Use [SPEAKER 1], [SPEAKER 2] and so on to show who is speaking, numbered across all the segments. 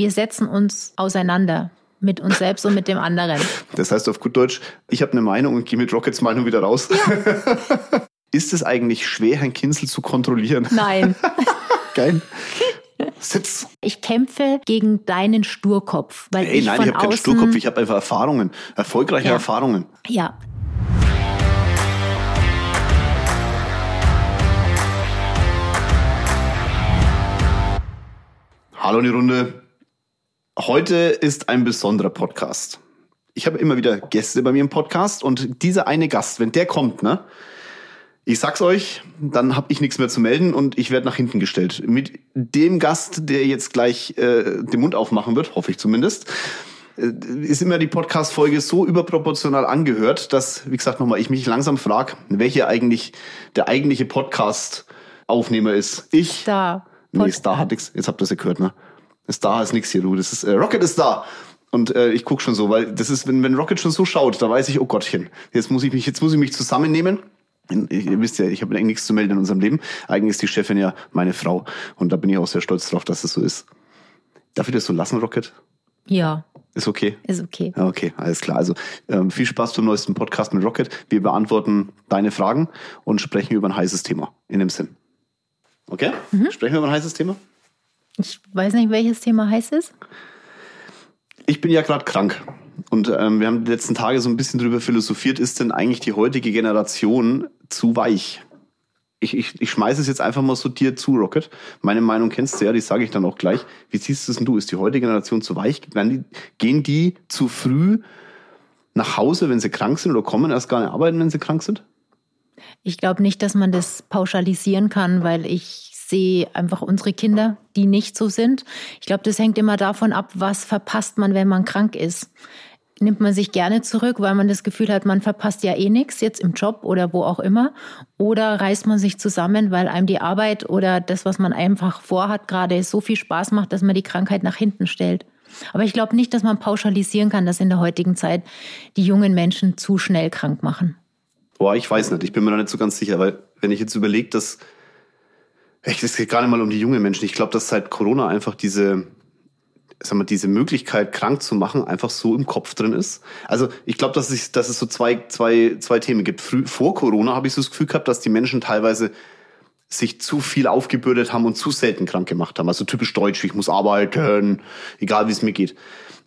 [SPEAKER 1] Wir setzen uns auseinander mit uns selbst und mit dem anderen.
[SPEAKER 2] Das heißt auf gut Deutsch, ich habe eine Meinung und gehe mit Rockets Meinung wieder raus. Ja. Ist es eigentlich schwer, Herrn Kinzel zu kontrollieren?
[SPEAKER 1] Nein.
[SPEAKER 2] Geil. Sitz.
[SPEAKER 1] Ich kämpfe gegen deinen Sturkopf. Weil
[SPEAKER 2] Ey,
[SPEAKER 1] ich
[SPEAKER 2] nein, ich habe keinen Sturkopf, ich habe einfach Erfahrungen. Erfolgreiche
[SPEAKER 1] Ja.
[SPEAKER 2] Erfahrungen.
[SPEAKER 1] Ja,
[SPEAKER 2] Hallo in die Runde. Heute ist ein besonderer Podcast. Ich habe immer wieder Gäste bei mir im Podcast und dieser eine Gast, wenn der kommt, ne? Ich sag's euch, dann habe ich nichts mehr zu melden und ich werde nach hinten gestellt. Mit dem Gast, der jetzt gleich äh, den Mund aufmachen wird, hoffe ich zumindest, äh, ist immer die Podcast-Folge so überproportional angehört, dass, wie gesagt, nochmal, ich mich langsam frage, welcher eigentlich der eigentliche Podcast-Aufnehmer ist. Ich
[SPEAKER 1] da.
[SPEAKER 2] Nee, Star hat nix. Jetzt habt ihr es ja gehört, ne? Star ist nix hier, du. Das ist, äh, Rocket ist da. Und äh, ich guck schon so, weil das ist, wenn, wenn Rocket schon so schaut, da weiß ich, oh Gottchen, jetzt muss ich mich, jetzt muss ich mich zusammennehmen. Ich, ihr wisst ja, ich habe eigentlich nichts zu melden in unserem Leben. Eigentlich ist die Chefin ja meine Frau. Und da bin ich auch sehr stolz drauf, dass es so ist. Darf ich das so lassen, Rocket?
[SPEAKER 1] Ja,
[SPEAKER 2] Ist okay.
[SPEAKER 1] ist okay.
[SPEAKER 2] Okay, alles klar. Also ähm, viel Spaß beim neuesten Podcast mit Rocket. Wir beantworten deine Fragen und sprechen über ein heißes Thema. In dem Sinn. Okay? Sprechen wir über ein heißes Thema?
[SPEAKER 1] Ich weiß nicht, welches Thema heiß ist.
[SPEAKER 2] Ich bin ja gerade krank. Und ähm, wir haben die letzten Tage so ein bisschen drüber philosophiert, ist denn eigentlich die heutige Generation zu weich? Ich, ich, ich schmeiße es jetzt einfach mal so dir zu, Rocket. Meine Meinung kennst du ja, die sage ich dann auch gleich. Wie siehst du es denn du? Ist die heutige Generation zu weich? Die, gehen die zu früh nach Hause, wenn sie krank sind oder kommen erst gar nicht arbeiten, wenn sie krank sind?
[SPEAKER 1] Ich glaube nicht, dass man das pauschalisieren kann, weil ich sehe einfach unsere Kinder, die nicht so sind. Ich glaube, das hängt immer davon ab, was verpasst man, wenn man krank ist. Nimmt man sich gerne zurück, weil man das Gefühl hat, man verpasst ja eh nichts, jetzt im Job oder wo auch immer. Oder reißt man sich zusammen, weil einem die Arbeit oder das, was man einfach vorhat, gerade so viel Spaß macht, dass man die Krankheit nach hinten stellt. Aber ich glaube nicht, dass man pauschalisieren kann, dass in der heutigen Zeit die jungen Menschen zu schnell krank machen.
[SPEAKER 2] Boah, ich weiß nicht. Ich bin mir da nicht so ganz sicher, weil wenn ich jetzt überlege, dass es geht gar nicht mal um die jungen Menschen. Ich glaube, dass seit Corona einfach diese, sag mal, diese Möglichkeit, krank zu machen, einfach so im Kopf drin ist. Also ich glaube, dass es, dass es so zwei, zwei, zwei Themen gibt. Vor Corona habe ich so das Gefühl gehabt, dass die Menschen teilweise sich zu viel aufgebürdet haben und zu selten krank gemacht haben. Also typisch deutsch, ich muss arbeiten, egal wie es mir geht.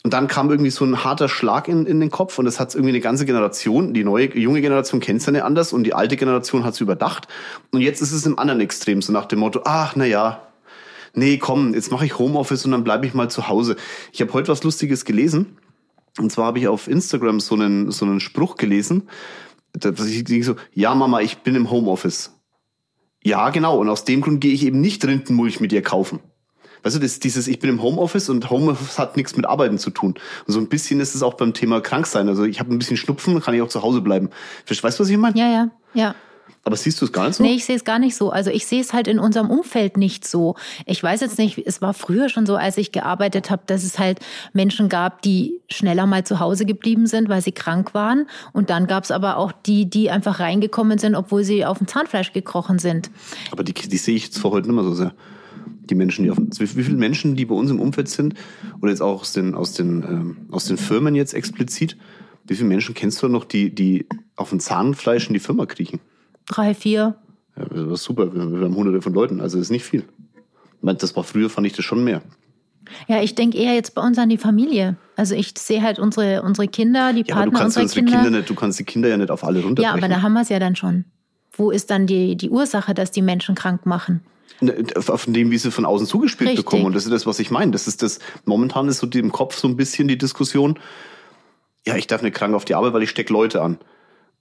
[SPEAKER 2] Und dann kam irgendwie so ein harter Schlag in, in den Kopf und das hat irgendwie eine ganze Generation, die neue, junge Generation kennt es ja nicht anders und die alte Generation hat es überdacht. Und jetzt ist es im anderen Extrem, so nach dem Motto, ach, na ja, nee, komm, jetzt mache ich Homeoffice und dann bleibe ich mal zu Hause. Ich habe heute was Lustiges gelesen. Und zwar habe ich auf Instagram so einen, so einen Spruch gelesen. Da dass ich ging so, ja Mama, ich bin im Homeoffice. Ja, genau. Und aus dem Grund gehe ich eben nicht Rindenmulch mit dir kaufen. Weißt du, das, dieses, ich bin im Homeoffice und Homeoffice hat nichts mit Arbeiten zu tun. Und so ein bisschen ist es auch beim Thema Kranksein. Also ich habe ein bisschen Schnupfen, kann ich auch zu Hause bleiben. Weißt du, was ich meine?
[SPEAKER 1] Ja, ja, ja.
[SPEAKER 2] Aber siehst du es gar nicht so?
[SPEAKER 1] Nee, ich sehe es gar nicht so. Also ich sehe es halt in unserem Umfeld nicht so. Ich weiß jetzt nicht, es war früher schon so, als ich gearbeitet habe, dass es halt Menschen gab, die schneller mal zu Hause geblieben sind, weil sie krank waren. Und dann gab es aber auch die, die einfach reingekommen sind, obwohl sie auf dem Zahnfleisch gekrochen sind.
[SPEAKER 2] Aber die, die sehe ich jetzt vor heute nicht mehr so sehr. Die Menschen, die auf, wie, viele Menschen, die bei uns im Umfeld sind, oder jetzt auch aus den, aus den, ähm, aus den Firmen jetzt explizit, wie viele Menschen kennst du noch, die, die auf dem Zahnfleisch in die Firma kriechen?
[SPEAKER 1] Drei, vier.
[SPEAKER 2] Ja, das war super. Wir, haben hunderte von Leuten, also das ist nicht viel. Das war früher, fand ich das schon mehr.
[SPEAKER 1] Ja, ich denke eher jetzt bei uns an die Familie. Also ich sehe halt unsere, unsere Kinder, die
[SPEAKER 2] Ja, aber
[SPEAKER 1] Partner
[SPEAKER 2] du kannst
[SPEAKER 1] unserer
[SPEAKER 2] unsere
[SPEAKER 1] Kinder.
[SPEAKER 2] Kinder nicht, du kannst die Kinder ja nicht auf alle
[SPEAKER 1] ja,
[SPEAKER 2] runterbrechen.
[SPEAKER 1] aber da haben wir es ja dann schon. Wo ist dann die, die Ursache, dass die Menschen krank machen?
[SPEAKER 2] Ne, Auf dem, wie sie von außen zugespielt
[SPEAKER 1] Richtig.
[SPEAKER 2] bekommen. Und das ist das, was ich meine. Das ist das, momentan ist so im Kopf so ein bisschen die Diskussion, ja, ich darf nicht krank auf die Arbeit, weil ich stecke Leute an.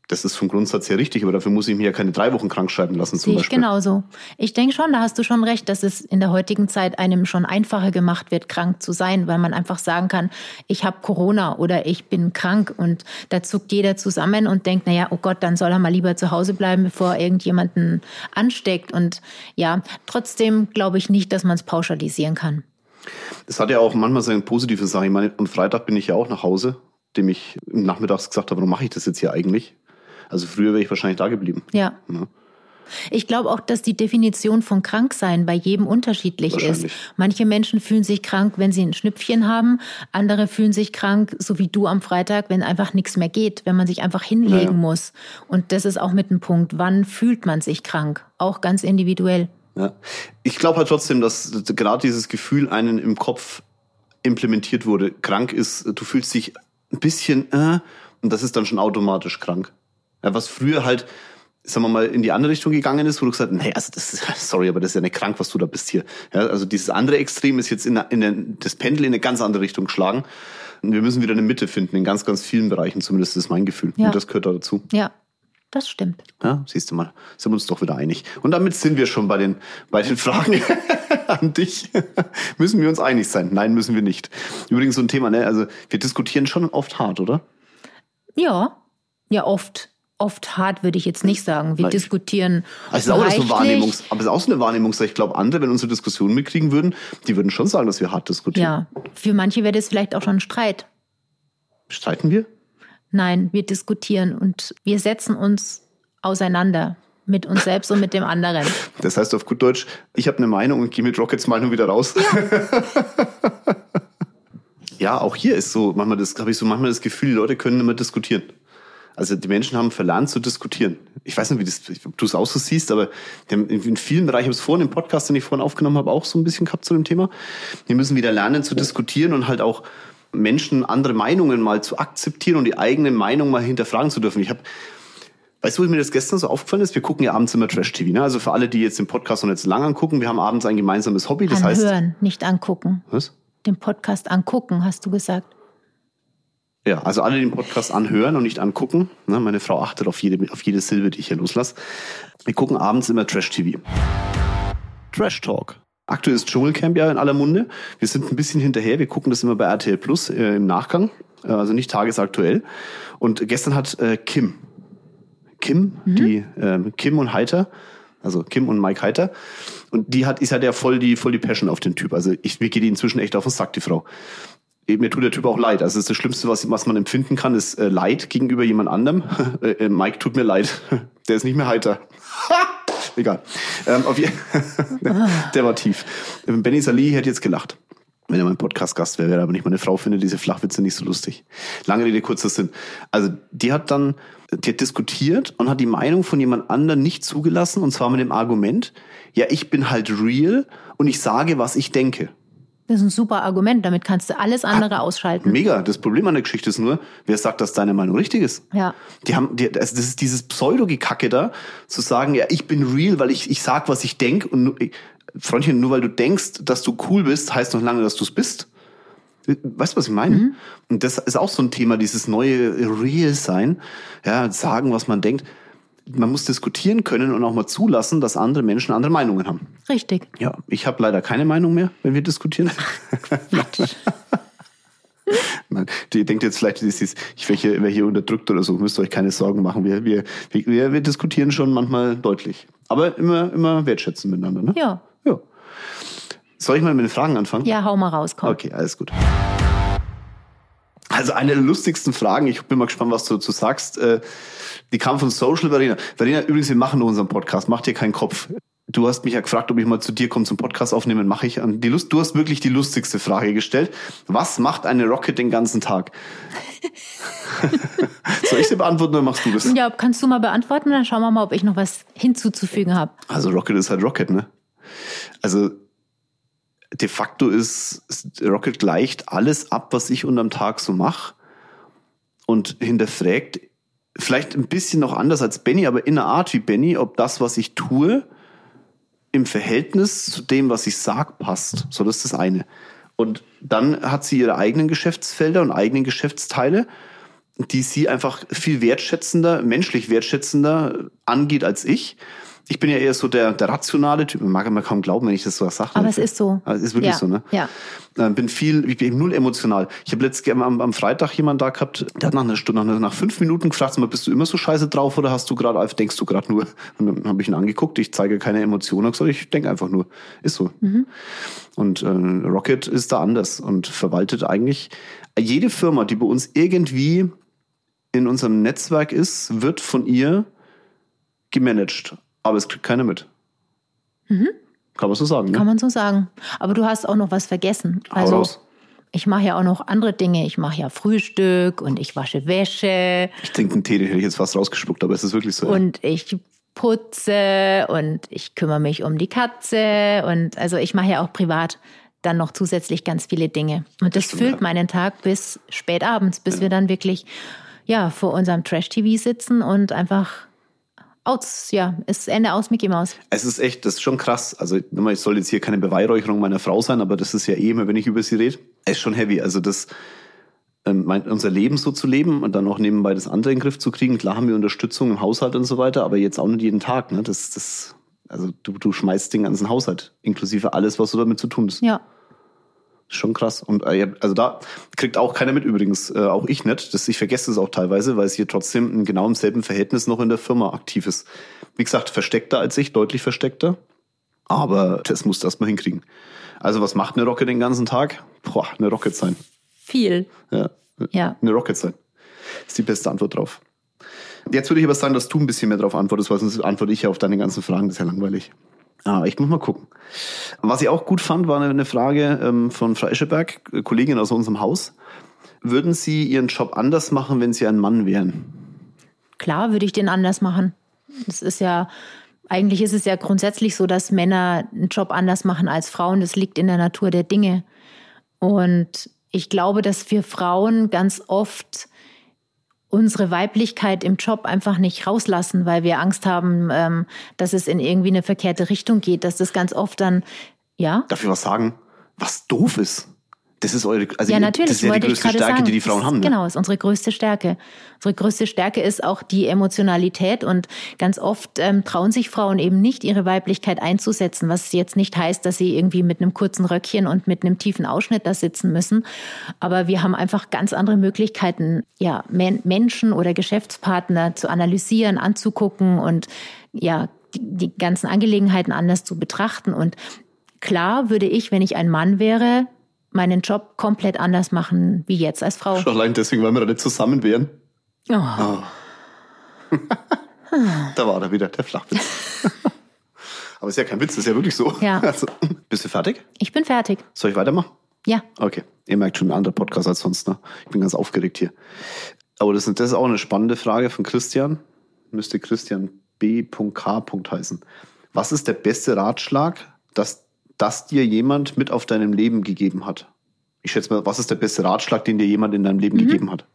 [SPEAKER 2] Das ist vom Grundsatz her richtig, aber dafür muss ich mir ja keine drei Wochen krank schreiben lassen zum
[SPEAKER 1] Sehe ich
[SPEAKER 2] Beispiel.
[SPEAKER 1] genauso. Ich denke schon, da hast du schon recht, dass es in der heutigen Zeit einem schon einfacher gemacht wird, krank zu sein, weil man einfach sagen kann, ich habe Corona oder ich bin krank und da zuckt jeder zusammen und denkt, naja, oh Gott, dann soll er mal lieber zu Hause bleiben, bevor er irgendjemanden ansteckt. Und ja, trotzdem glaube ich nicht, dass man es pauschalisieren kann.
[SPEAKER 2] Das hat ja auch manchmal seine positive Sache. Ich meine, am Freitag bin ich ja auch nach Hause, dem ich nachmittags gesagt habe, warum mache ich das jetzt hier eigentlich? Also früher wäre ich wahrscheinlich da geblieben.
[SPEAKER 1] Ja.
[SPEAKER 2] Ja.
[SPEAKER 1] Ich glaube auch, dass die Definition von Kranksein bei jedem unterschiedlich ist. Manche Menschen fühlen sich krank, wenn sie ein Schnüpfchen haben. Andere fühlen sich krank, so wie du am Freitag, wenn einfach nichts mehr geht, wenn man sich einfach hinlegen ja. muss. Und das ist auch mit dem Punkt, wann fühlt man sich krank? Auch ganz individuell.
[SPEAKER 2] Ja. Ich glaube halt trotzdem, dass gerade dieses Gefühl einen im Kopf implementiert wurde. Krank ist, du fühlst dich ein bisschen, äh, und das ist dann schon automatisch krank. Ja, was früher halt, sagen wir mal, in die andere Richtung gegangen ist, wo du gesagt hast, hey, also das ist, sorry, aber das ist ja nicht krank, was du da bist hier. Ja, also dieses andere Extrem ist jetzt in, in eine, das Pendel in eine ganz andere Richtung geschlagen. Und wir müssen wieder eine Mitte finden, in ganz, ganz vielen Bereichen, zumindest ist mein Gefühl. Ja. Und das gehört da dazu.
[SPEAKER 1] Ja, das stimmt.
[SPEAKER 2] Ja, siehst du mal, sind wir uns doch wieder einig. Und damit sind wir schon bei den, bei den Fragen an dich. müssen wir uns einig sein? Nein, müssen wir nicht. Übrigens so ein Thema, ne? Also wir diskutieren schon oft hart, oder?
[SPEAKER 1] Ja, ja, oft oft hart, würde ich jetzt nicht sagen. Wir Nein. diskutieren.
[SPEAKER 2] Also ist auch so Wahrnehmungs, aber es ist auch so eine Wahrnehmungssache. Ich glaube, andere, wenn unsere Diskussionen mitkriegen würden, die würden schon sagen, dass wir hart diskutieren.
[SPEAKER 1] Ja, für manche wäre das vielleicht auch schon ein Streit.
[SPEAKER 2] Streiten wir?
[SPEAKER 1] Nein, wir diskutieren und wir setzen uns auseinander mit uns selbst und mit dem anderen.
[SPEAKER 2] Das heißt auf gut Deutsch, ich habe eine Meinung und gehe mit Rockets Meinung wieder raus. Ja. ja, auch hier ist so, manchmal das, habe ich so manchmal das Gefühl, die Leute können immer diskutieren. Also die Menschen haben verlernt zu diskutieren. Ich weiß nicht, wie das, ob du es auch so siehst, aber in vielen Bereichen, ich habe es vorhin im Podcast, den ich vorhin aufgenommen habe, auch so ein bisschen gehabt zu dem Thema. Wir müssen wieder lernen zu diskutieren und halt auch Menschen andere Meinungen mal zu akzeptieren und die eigene Meinung mal hinterfragen zu dürfen. Ich habe Weißt du, wie mir das gestern so aufgefallen ist? Wir gucken ja abends immer Trash-TV. Ne? Also für alle, die jetzt den Podcast noch nicht so lange angucken, wir haben abends ein gemeinsames Hobby. Das
[SPEAKER 1] Anhören,
[SPEAKER 2] heißt.
[SPEAKER 1] Nicht angucken. Was? Den Podcast angucken, hast du gesagt.
[SPEAKER 2] Ja, also alle den Podcast anhören und nicht angucken. Ne? Meine Frau achtet auf jede, auf jede Silbe, die ich hier loslasse. Wir gucken abends immer Trash-TV. Trash Talk. Aktuell ist Dschungelcamp ja in aller Munde. Wir sind ein bisschen hinterher. Wir gucken das immer bei RTL Plus äh, im Nachgang, äh, also nicht tagesaktuell. Und gestern hat äh, Kim, Kim, mhm. die äh, Kim und Heiter, also Kim und Mike Heiter, und die hat, ist halt ja voll die, voll die Passion auf den Typ. Also ich, mir geht die inzwischen echt auf den Sack, die Frau. Mir tut der Typ auch leid. Also das, das Schlimmste, was, was man empfinden kann, ist äh, Leid gegenüber jemand anderem. Äh, Mike tut mir leid. Der ist nicht mehr heiter. Egal. Ähm, auf der war tief. Benny Salih hätte jetzt gelacht. Wenn er mein Podcast-Gast wäre, wäre aber nicht meine Frau, finde diese Flachwitze nicht so lustig. Lange Rede, kurzer Sinn. Also, die hat dann, die hat diskutiert und hat die Meinung von jemand anderem nicht zugelassen, und zwar mit dem Argument, ja, ich bin halt real und ich sage, was ich denke.
[SPEAKER 1] Das ist ein super Argument. Damit kannst du alles andere Hat, ausschalten.
[SPEAKER 2] Mega. Das Problem an der Geschichte ist nur, wer sagt, dass deine Meinung richtig ist?
[SPEAKER 1] Ja.
[SPEAKER 2] Die haben, die, also das ist dieses Pseudo-Gekacke da, zu sagen, ja, ich bin real, weil ich, ich sag, was ich denk und nur, Freundchen, nur weil du denkst, dass du cool bist, heißt noch lange, dass du es bist. Weißt du, was ich meine? Mhm. Und das ist auch so ein Thema, dieses neue Real sein, ja, sagen, was man denkt man muss diskutieren können und auch mal zulassen, dass andere Menschen andere Meinungen haben.
[SPEAKER 1] Richtig.
[SPEAKER 2] Ja, ich habe leider keine Meinung mehr, wenn wir diskutieren. Nein, die denkt jetzt vielleicht, ich wäre hier, wär hier unterdrückt oder so, müsst ihr euch keine Sorgen machen. Wir, wir, wir, wir diskutieren schon manchmal deutlich. Aber immer, immer wertschätzen miteinander, ne?
[SPEAKER 1] Ja.
[SPEAKER 2] Ja. Soll ich mal mit den Fragen anfangen?
[SPEAKER 1] Ja, hau mal raus, komm.
[SPEAKER 2] Okay, alles gut. Also eine der lustigsten Fragen, ich bin mal gespannt, was du dazu sagst, äh, die kam von Social Verena. Verena, übrigens, wir machen nur unseren Podcast, mach dir keinen Kopf. Du hast mich ja gefragt, ob ich mal zu dir komme zum Podcast aufnehmen, mache ich. Die Lust, du hast wirklich die lustigste Frage gestellt. Was macht eine Rocket den ganzen Tag? Soll ich sie beantworten oder machst du das?
[SPEAKER 1] Ja, kannst du mal beantworten, dann schauen wir mal, ob ich noch was hinzuzufügen habe.
[SPEAKER 2] Also Rocket ist halt Rocket, ne? Also de facto ist, Rocket gleicht alles ab, was ich unterm Tag so mache und hinterfragt vielleicht ein bisschen noch anders als Benny, aber in einer Art wie Benny, ob das, was ich tue, im Verhältnis zu dem, was ich sag, passt. So, das ist das eine. Und dann hat sie ihre eigenen Geschäftsfelder und eigenen Geschäftsteile, die sie einfach viel wertschätzender, menschlich wertschätzender angeht als ich ich bin ja eher so der, der rationale Typ. Man mag immer kaum glauben, wenn ich das so sage.
[SPEAKER 1] Aber es ist so.
[SPEAKER 2] Also es ist wirklich
[SPEAKER 1] ja.
[SPEAKER 2] so, ne?
[SPEAKER 1] Ja.
[SPEAKER 2] Äh, bin viel, ich bin null emotional. Ich habe letztes am, am Freitag jemand da gehabt, der hat nach einer Stunde, nach, nach fünf Minuten gefragt, mal, bist du immer so scheiße drauf oder hast du gerade, denkst du gerade nur? Und dann habe ich ihn angeguckt, ich zeige keine Emotionen, gesagt, ich denke einfach nur. Ist so. Mhm. Und äh, Rocket ist da anders und verwaltet eigentlich jede Firma, die bei uns irgendwie in unserem Netzwerk ist, wird von ihr gemanagt aber es kriegt keiner mit. Kann man so sagen, ne?
[SPEAKER 1] Kann man so sagen. Aber du hast auch noch was vergessen.
[SPEAKER 2] Hau
[SPEAKER 1] Also
[SPEAKER 2] raus.
[SPEAKER 1] ich mache ja auch noch andere Dinge. Ich mache ja Frühstück und ich wasche Wäsche
[SPEAKER 2] Ich denke, einen Tee den hätte ich jetzt fast rausgespuckt, aber es ist wirklich so. ja.
[SPEAKER 1] und ich putze und ich kümmere mich um die Katze und also ich mache ja auch privat dann noch zusätzlich ganz viele Dinge. Und das
[SPEAKER 2] stimmt,
[SPEAKER 1] füllt
[SPEAKER 2] ja.
[SPEAKER 1] meinen Tag bis spät abends, bis wir dann wirklich ja vor unserem Trash-TV sitzen und einfach aus, ja, ist Ende aus Mickey Mouse.
[SPEAKER 2] Es ist echt, das ist schon krass. Also, ich soll jetzt hier keine Beweihräucherung meiner Frau sein, aber das ist ja eh immer, wenn ich über sie rede, ist schon heavy. Also, das, ähm, mein, unser Leben so zu leben und dann auch nebenbei das andere in den Griff zu kriegen. Klar haben wir Unterstützung im Haushalt und so weiter, aber jetzt auch nicht jeden Tag, ne? Das, das, also, du, du schmeißt den ganzen Haushalt, inklusive alles, was du damit zu tun hast.
[SPEAKER 1] Ja.
[SPEAKER 2] Schon krass. Und äh, also da kriegt auch keiner mit übrigens, äh, auch ich nicht. Das, ich vergesse es auch teilweise, weil es hier trotzdem in genau im selben Verhältnis noch in der Firma aktiv ist. Wie gesagt, versteckter als ich, deutlich versteckter. Aber das musst du erstmal hinkriegen. Also was macht eine Rocket den ganzen Tag? Boah, eine Rocket sein.
[SPEAKER 1] Viel.
[SPEAKER 2] Ja,
[SPEAKER 1] Ja.
[SPEAKER 2] eine Rocket sein. Ist die beste Antwort drauf. Jetzt würde ich aber sagen, dass du ein bisschen mehr darauf antwortest, weil sonst antworte ich ja auf deine ganzen Fragen. Das ist ja langweilig. Aber ich muss mal gucken. Was ich auch gut fand, war eine Frage ähm, von Frau Escheberg, äh, Kollegin aus unserem Haus. Würden Sie Ihren Job anders machen, wenn Sie ein Mann wären?
[SPEAKER 1] Klar würde ich den anders machen. Das ist ja, eigentlich ist es ja grundsätzlich so, dass Männer einen Job anders machen als Frauen. Das liegt in der Natur der Dinge. Und ich glaube, dass wir Frauen ganz oft unsere Weiblichkeit im Job einfach nicht rauslassen, weil wir Angst haben, ähm, dass es in irgendwie eine verkehrte Richtung geht, dass das ganz oft dann, ja,
[SPEAKER 2] Darf ich was sagen? Was doof ist. Das ist eure, also
[SPEAKER 1] ja, natürlich.
[SPEAKER 2] das ist ja die größte Stärke,
[SPEAKER 1] sagen.
[SPEAKER 2] die die Frauen
[SPEAKER 1] Das-
[SPEAKER 2] haben. Ne?
[SPEAKER 1] Genau, ist unsere größte Stärke. Unsere größte Stärke ist auch die Emotionalität und ganz oft ähm, trauen sich Frauen eben nicht, ihre Weiblichkeit einzusetzen, was jetzt nicht heißt, dass sie irgendwie mit einem kurzen Röckchen und mit einem tiefen Ausschnitt da sitzen müssen. Aber wir haben einfach ganz andere Möglichkeiten, ja, Men Menschen oder Geschäftspartner zu analysieren, anzugucken und ja, die, die ganzen Angelegenheiten anders zu betrachten. Und klar würde ich, wenn ich ein Mann wäre, meinen Job komplett anders machen wie jetzt als Frau.
[SPEAKER 2] Schon allein deswegen, weil wir da nicht zusammen wären.
[SPEAKER 1] Oh,
[SPEAKER 2] Da war er wieder, der Flachwitz. Aber ist ja kein Witz, ist ja wirklich so.
[SPEAKER 1] Ja.
[SPEAKER 2] Also, bist du fertig?
[SPEAKER 1] ich bin fertig.
[SPEAKER 2] Soll ich weitermachen?
[SPEAKER 1] Ja,
[SPEAKER 2] Okay. Ihr merkt schon ein anderer Podcast als sonst. Ne? Ich bin ganz aufgeregt hier. Aber das, das ist auch eine spannende Frage von Christian. Müsste Christian B.K. heißen. Was ist der beste Ratschlag, dass das dir jemand mit auf deinem Leben gegeben hat? Ich schätze mal, was ist der beste Ratschlag, den dir jemand in deinem Leben gegeben hat?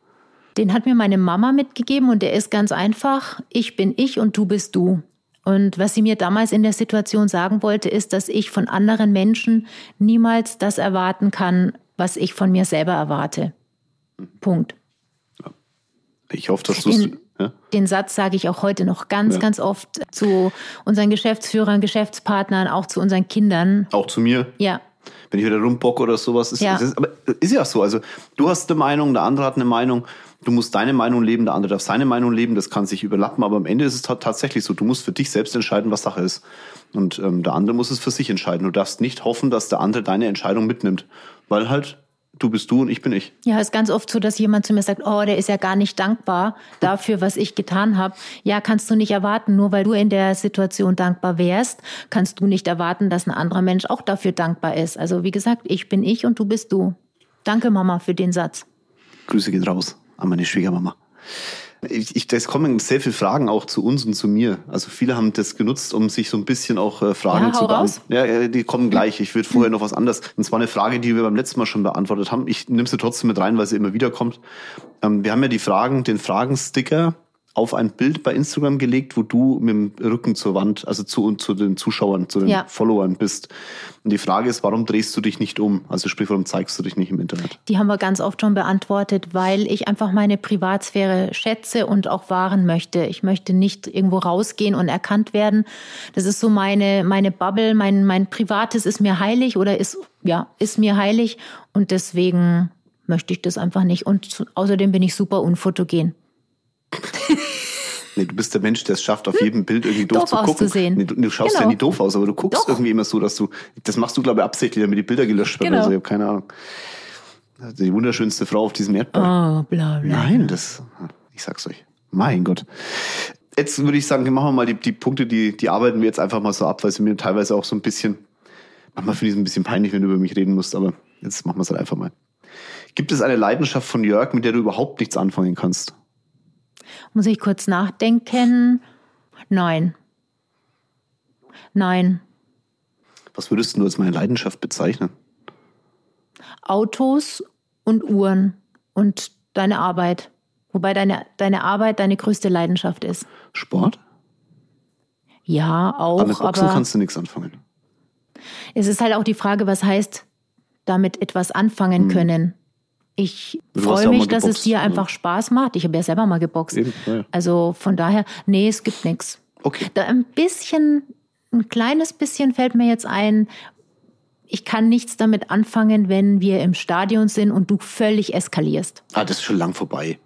[SPEAKER 1] den hat mir meine Mama mitgegeben und der ist ganz einfach. Ich bin ich und du bist du. Und was sie mir damals in der Situation sagen wollte, ist, dass ich von anderen Menschen niemals das erwarten kann, was ich von mir selber erwarte. Punkt.
[SPEAKER 2] Ich hoffe, dass du
[SPEAKER 1] Den-
[SPEAKER 2] ja?
[SPEAKER 1] Den Satz sage ich auch heute noch ganz,
[SPEAKER 2] Ja.
[SPEAKER 1] ganz oft zu unseren Geschäftsführern, Geschäftspartnern, auch zu unseren Kindern.
[SPEAKER 2] auch zu mir.
[SPEAKER 1] Ja,
[SPEAKER 2] wenn ich wieder rumbock oder sowas. Ist,
[SPEAKER 1] Ja.
[SPEAKER 2] ist, aber ist ja so. Also du hast eine Meinung, der andere hat eine Meinung. Du musst deine Meinung leben, der andere darf seine Meinung leben. Das kann sich überlappen, aber am Ende ist es ta- tatsächlich so. Du musst für dich selbst entscheiden, was Sache ist. Und ähm, der andere muss es für sich entscheiden. Du darfst nicht hoffen, dass der andere deine Entscheidung mitnimmt, weil halt du bist du und ich bin ich.
[SPEAKER 1] Ja, ist ganz oft so, dass jemand zu mir sagt, oh, der ist ja gar nicht dankbar dafür, was ich getan habe. Ja, kannst du nicht erwarten, nur weil du in der Situation dankbar wärst, kannst du nicht erwarten, dass ein anderer Mensch auch dafür dankbar ist. Also wie gesagt, ich bin ich und du bist du. Danke, Mama, für den Satz.
[SPEAKER 2] Grüße geht raus an meine Schwiegermama. Ich, ich, es kommen sehr viele Fragen auch zu uns und zu mir. Also viele haben das genutzt, um sich so ein bisschen auch äh, Fragen
[SPEAKER 1] Ja,
[SPEAKER 2] zu beantworten. Ja, ja, die kommen gleich. Ich würde vorher noch was anderes. Und zwar eine Frage, die wir beim letzten Mal schon beantwortet haben. Ich nehme sie trotzdem mit rein, weil sie immer wieder kommt. Ähm, wir haben ja die Fragen, den Fragensticker auf ein Bild bei Instagram gelegt, wo du mit dem Rücken zur Wand, also zu, zu den Zuschauern, zu den
[SPEAKER 1] Ja.
[SPEAKER 2] Followern bist. Und die Frage ist, warum drehst du dich nicht um? Also sprich, warum zeigst du dich nicht im Internet?
[SPEAKER 1] Die haben wir ganz oft schon beantwortet, weil ich einfach meine Privatsphäre schätze und auch wahren möchte. Ich möchte nicht irgendwo rausgehen und erkannt werden. Das ist so meine, meine Bubble, mein, mein Privates ist mir heilig oder ist, ja, ist mir heilig und deswegen möchte ich das einfach nicht. Und zu- außerdem bin ich super unfotogen.
[SPEAKER 2] Nee, du bist der Mensch, der es schafft, auf jedem Bild irgendwie doof,
[SPEAKER 1] Doof
[SPEAKER 2] zu gucken.
[SPEAKER 1] auszusehen.
[SPEAKER 2] Nee, du, du schaust
[SPEAKER 1] Genau.
[SPEAKER 2] ja nie doof aus, aber du guckst
[SPEAKER 1] Doch.
[SPEAKER 2] irgendwie immer so, dass du. Das machst du, glaube ich, absichtlich, damit die Bilder gelöscht werden.
[SPEAKER 1] Genau.
[SPEAKER 2] Also, ich habe keine Ahnung. Die wunderschönste Frau auf diesem Erdball.
[SPEAKER 1] Oh, bla bla.
[SPEAKER 2] Nein, das. Ich sag's euch. Mein Gott. jetzt würde ich sagen, machen wir mal die, die Punkte, die, die arbeiten wir jetzt einfach mal so ab, weil sie mir teilweise auch so ein bisschen, manchmal finde ich es ein bisschen peinlich, wenn du über mich reden musst, aber jetzt machen wir es halt einfach mal. Gibt es eine Leidenschaft von Jörg, mit der du überhaupt nichts anfangen kannst?
[SPEAKER 1] Muss ich kurz nachdenken? Nein. Nein.
[SPEAKER 2] Was würdest du als meine Leidenschaft bezeichnen?
[SPEAKER 1] Autos und Uhren und deine Arbeit. Wobei deine, deine Arbeit deine größte Leidenschaft ist.
[SPEAKER 2] Sport?
[SPEAKER 1] Ja, auch.
[SPEAKER 2] Aber mit Boxen
[SPEAKER 1] aber
[SPEAKER 2] kannst du nichts anfangen.
[SPEAKER 1] es ist halt auch die Frage, was heißt damit etwas anfangen können. Ich freue mich, dass es dir
[SPEAKER 2] ja.
[SPEAKER 1] einfach Spaß macht. Ich habe ja selber mal geboxt.
[SPEAKER 2] Eben, ja.
[SPEAKER 1] Also von daher, nee, es gibt nichts.
[SPEAKER 2] Okay.
[SPEAKER 1] Da ein bisschen, ein kleines bisschen fällt mir jetzt ein, ich kann nichts damit anfangen, wenn wir im Stadion sind und du völlig eskalierst.
[SPEAKER 2] Ah, das ist schon lang vorbei.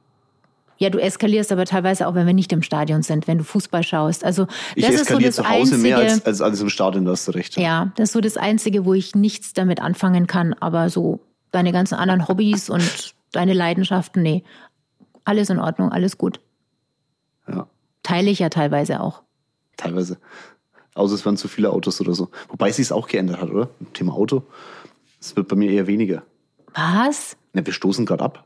[SPEAKER 1] Ja, du eskalierst aber teilweise auch, wenn wir nicht im Stadion sind, wenn du Fußball schaust. Also
[SPEAKER 2] Ich
[SPEAKER 1] das ist so das
[SPEAKER 2] zu Hause
[SPEAKER 1] Einzige.
[SPEAKER 2] mehr als, als, als im Stadion, da hast du recht.
[SPEAKER 1] ja, das ist so das Einzige, wo ich nichts damit anfangen kann. Aber so deine ganzen anderen Hobbys und deine Leidenschaften, nee, alles in Ordnung, alles gut.
[SPEAKER 2] ja.
[SPEAKER 1] Teile ich ja teilweise auch.
[SPEAKER 2] Teilweise. Außer es waren zu viele Autos oder so. Wobei sie es auch geändert hat, oder? Thema Auto. Es wird bei mir eher weniger.
[SPEAKER 1] Was?
[SPEAKER 2] Ne, wir stoßen gerade ab.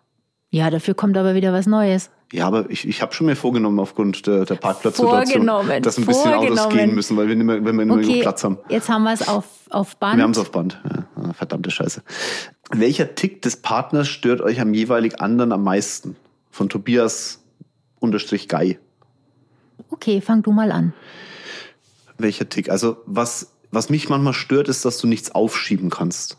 [SPEAKER 1] Ja, dafür kommt aber wieder was Neues.
[SPEAKER 2] Ja, aber ich, ich habe schon mir vorgenommen, aufgrund der, der Parkplatzsituation, dass ein bisschen Autos gehen müssen, weil wir nicht mehr, wenn wir nicht mehr
[SPEAKER 1] Okay,
[SPEAKER 2] Platz haben.
[SPEAKER 1] jetzt haben wir es auf, auf Band.
[SPEAKER 2] Wir haben es auf Band. Ja, verdammte Scheiße. Welcher Tick des Partners stört euch am jeweilig anderen am meisten? Von Tobias unterstrich Guy.
[SPEAKER 1] Okay, fang du mal an.
[SPEAKER 2] Welcher Tick? Also was, was mich manchmal stört, ist, dass du nichts aufschieben kannst.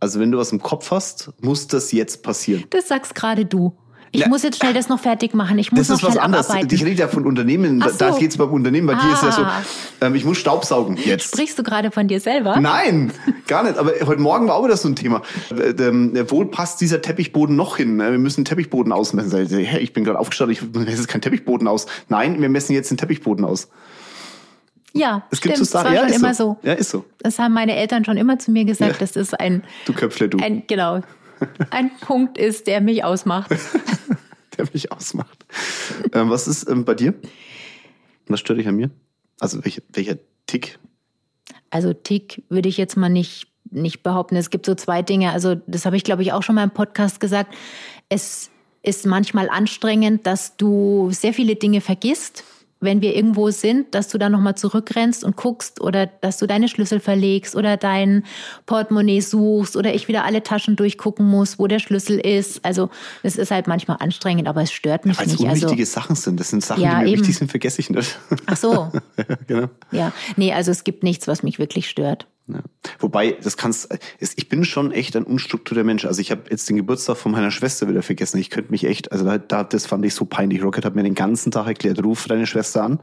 [SPEAKER 2] Also wenn du was im Kopf hast, muss das jetzt passieren.
[SPEAKER 1] Das sagst gerade du. Ich
[SPEAKER 2] Ja.
[SPEAKER 1] muss jetzt schnell das noch fertig machen. Ich muss
[SPEAKER 2] Das
[SPEAKER 1] noch
[SPEAKER 2] ist was anderes.
[SPEAKER 1] abarbeiten.
[SPEAKER 2] Ich rede ja von Unternehmen.
[SPEAKER 1] Ach
[SPEAKER 2] Da
[SPEAKER 1] so.
[SPEAKER 2] geht es beim Unternehmen. Bei dir ist ja so,
[SPEAKER 1] Ah.
[SPEAKER 2] ähm, ich muss Staubsaugen jetzt.
[SPEAKER 1] Sprichst du gerade von dir selber?
[SPEAKER 2] Nein, gar nicht. Aber heute Morgen war auch wieder so ein Thema. Äh, ähm, Wo passt dieser Teppichboden noch hin? Äh, Wir müssen den Teppichboden ausmessen. Ich, bin gerade aufgestanden, ich messe jetzt keinen Teppichboden aus. Nein, wir messen jetzt den Teppichboden aus.
[SPEAKER 1] Ja,
[SPEAKER 2] Es
[SPEAKER 1] stimmt.
[SPEAKER 2] gibt so
[SPEAKER 1] das war.
[SPEAKER 2] Ja,
[SPEAKER 1] schon
[SPEAKER 2] ist
[SPEAKER 1] immer
[SPEAKER 2] so.
[SPEAKER 1] so.
[SPEAKER 2] Ja, ist so.
[SPEAKER 1] Das haben meine Eltern schon immer zu mir gesagt.
[SPEAKER 2] Ja.
[SPEAKER 1] Das ist ein,
[SPEAKER 2] Du Köpfle, du,
[SPEAKER 1] ein, genau, ein Punkt ist, der mich ausmacht.
[SPEAKER 2] der mich ausmacht. ähm, was ist ähm, bei dir? Was stört dich an mir? Also welcher, welcher Tick?
[SPEAKER 1] Also Tick würde ich jetzt mal nicht, nicht behaupten. Es gibt so zwei Dinge. Also das habe ich, glaube ich, auch schon mal im Podcast gesagt. Es ist manchmal anstrengend, dass du sehr viele Dinge vergisst, wenn wir irgendwo sind, dass du dann nochmal zurückrennst und guckst oder dass du deine Schlüssel verlegst oder dein Portemonnaie suchst oder ich wieder alle Taschen durchgucken muss, wo der Schlüssel ist. Also es ist halt manchmal anstrengend, aber es stört mich
[SPEAKER 2] Weil es
[SPEAKER 1] nicht.
[SPEAKER 2] unwichtige
[SPEAKER 1] Also,
[SPEAKER 2] Sachen sind. Das sind Sachen,
[SPEAKER 1] Ja,
[SPEAKER 2] die mir
[SPEAKER 1] eben.
[SPEAKER 2] wichtig sind, vergesse ich nicht.
[SPEAKER 1] ach so,
[SPEAKER 2] ja, genau.
[SPEAKER 1] ja. Nee, also es gibt nichts, was mich wirklich stört.
[SPEAKER 2] Ja. Wobei, das kannst, ich bin schon echt ein unstrukturierter Mensch. Also ich habe jetzt den Geburtstag von meiner Schwester wieder vergessen. Ich könnte mich echt, also da, da, das fand ich so peinlich. Rocket hat mir den ganzen Tag erklärt, ruf deine Schwester an.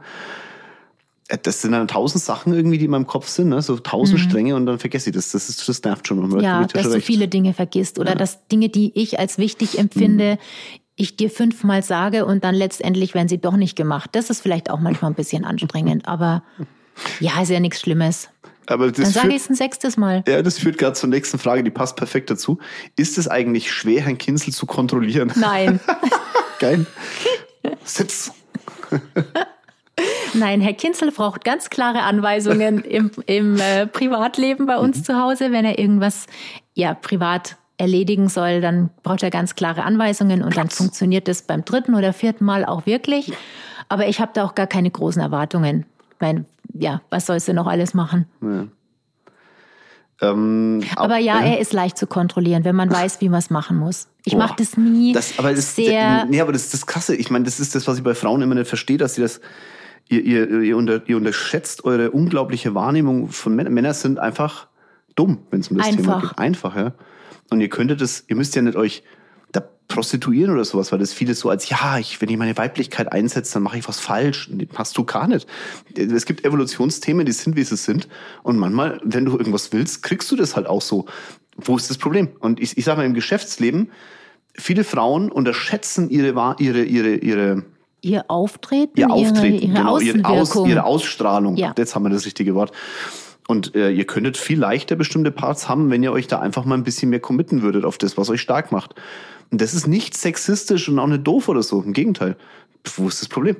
[SPEAKER 2] Äh, Das sind dann tausend Sachen irgendwie, die in meinem Kopf sind, ne? so tausend Stränge und dann vergesse ich das. Das, ist, das nervt schon.
[SPEAKER 1] Ja, dass
[SPEAKER 2] schon
[SPEAKER 1] du
[SPEAKER 2] recht.
[SPEAKER 1] viele Dinge vergisst oder dass Dinge, die ich als wichtig empfinde, ich dir fünfmal sage und dann letztendlich werden sie doch nicht gemacht. Das ist vielleicht auch manchmal ein bisschen anstrengend, aber ja, ist ja nichts Schlimmes.
[SPEAKER 2] Aber
[SPEAKER 1] Dann
[SPEAKER 2] das
[SPEAKER 1] sage ich es ein sechstes Mal.
[SPEAKER 2] ja, das führt gerade zur nächsten Frage, die passt perfekt dazu. Ist es eigentlich schwer, Herrn Kinzel zu kontrollieren?
[SPEAKER 1] Nein,
[SPEAKER 2] Geil. Sitz.
[SPEAKER 1] nein, Herr Kinzel braucht ganz klare Anweisungen im, im äh, Privatleben bei
[SPEAKER 2] Mhm.
[SPEAKER 1] uns zu Hause. Wenn er irgendwas ja privat erledigen soll, dann braucht er ganz klare Anweisungen und dann funktioniert das beim dritten oder vierten Mal auch wirklich. Aber ich habe da auch gar keine großen Erwartungen. Ich meine, ja, was sollst du noch alles machen?
[SPEAKER 2] Ähm,
[SPEAKER 1] Aber ja,
[SPEAKER 2] äh,
[SPEAKER 1] er ist leicht zu kontrollieren, wenn man weiß, wie man es machen muss. Ich mache das nie
[SPEAKER 2] Das, aber das,
[SPEAKER 1] sehr.
[SPEAKER 2] nee, aber das ist das Krasse. Ich meine, das ist das, was ich bei Frauen immer nicht verstehe, dass sie das, ihr, ihr, ihr, unter, ihr unterschätzt eure unglaubliche Wahrnehmung von Männern. Männer sind einfach dumm, wenn es um das Thema
[SPEAKER 1] Einfach.
[SPEAKER 2] geht. Einfach, ja. Und ihr könntet es, ihr müsst ja nicht euch da prostituieren oder sowas, weil das viele so als, ja, ich, wenn ich meine Weiblichkeit einsetze, dann mache ich was falsch. Nee, machst du gar nicht. Es gibt Evolutionsthemen, die sind, wie sie sind. Und manchmal, wenn du irgendwas willst, kriegst du das halt auch so. Wo ist das Problem? Und ich, ich sage mal, im Geschäftsleben, viele Frauen unterschätzen ihre, ihre, ihre, ihre,
[SPEAKER 1] Ihr Auftreten,
[SPEAKER 2] ihr Auftreten,
[SPEAKER 1] ihre, ihre
[SPEAKER 2] genau,
[SPEAKER 1] Außenwirkung.
[SPEAKER 2] ihre Ausstrahlung.
[SPEAKER 1] Ja.
[SPEAKER 2] Jetzt haben wir das richtige Wort. Und äh, ihr könntet viel leichter bestimmte Parts haben, wenn ihr euch da einfach mal ein bisschen mehr committen würdet auf das, was euch stark macht. Und das ist nicht sexistisch und auch nicht doof oder so. Im Gegenteil. Wo ist das Problem?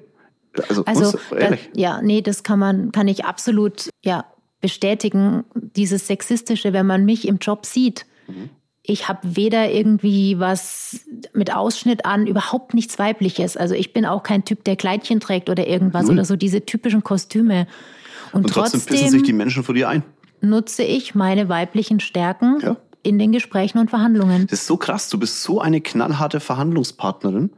[SPEAKER 2] Also,
[SPEAKER 1] Also
[SPEAKER 2] uns,
[SPEAKER 1] da,
[SPEAKER 2] ehrlich.
[SPEAKER 1] ja, nee, das kann man, kann ich absolut ja bestätigen. Dieses sexistische, wenn man mich im Job sieht,
[SPEAKER 2] Mhm.
[SPEAKER 1] ich habe weder irgendwie was mit Ausschnitt an, überhaupt nichts weibliches. Also ich bin auch kein Typ, der Kleidchen trägt oder irgendwas
[SPEAKER 2] Null.
[SPEAKER 1] oder so diese typischen Kostüme. Und,
[SPEAKER 2] Und trotzdem,
[SPEAKER 1] trotzdem,
[SPEAKER 2] pissen sich die Menschen vor dir ein.
[SPEAKER 1] nutze ich meine weiblichen Stärken
[SPEAKER 2] Ja.
[SPEAKER 1] In den Gesprächen und Verhandlungen.
[SPEAKER 2] Das ist so krass. Du bist so eine knallharte Verhandlungspartnerin.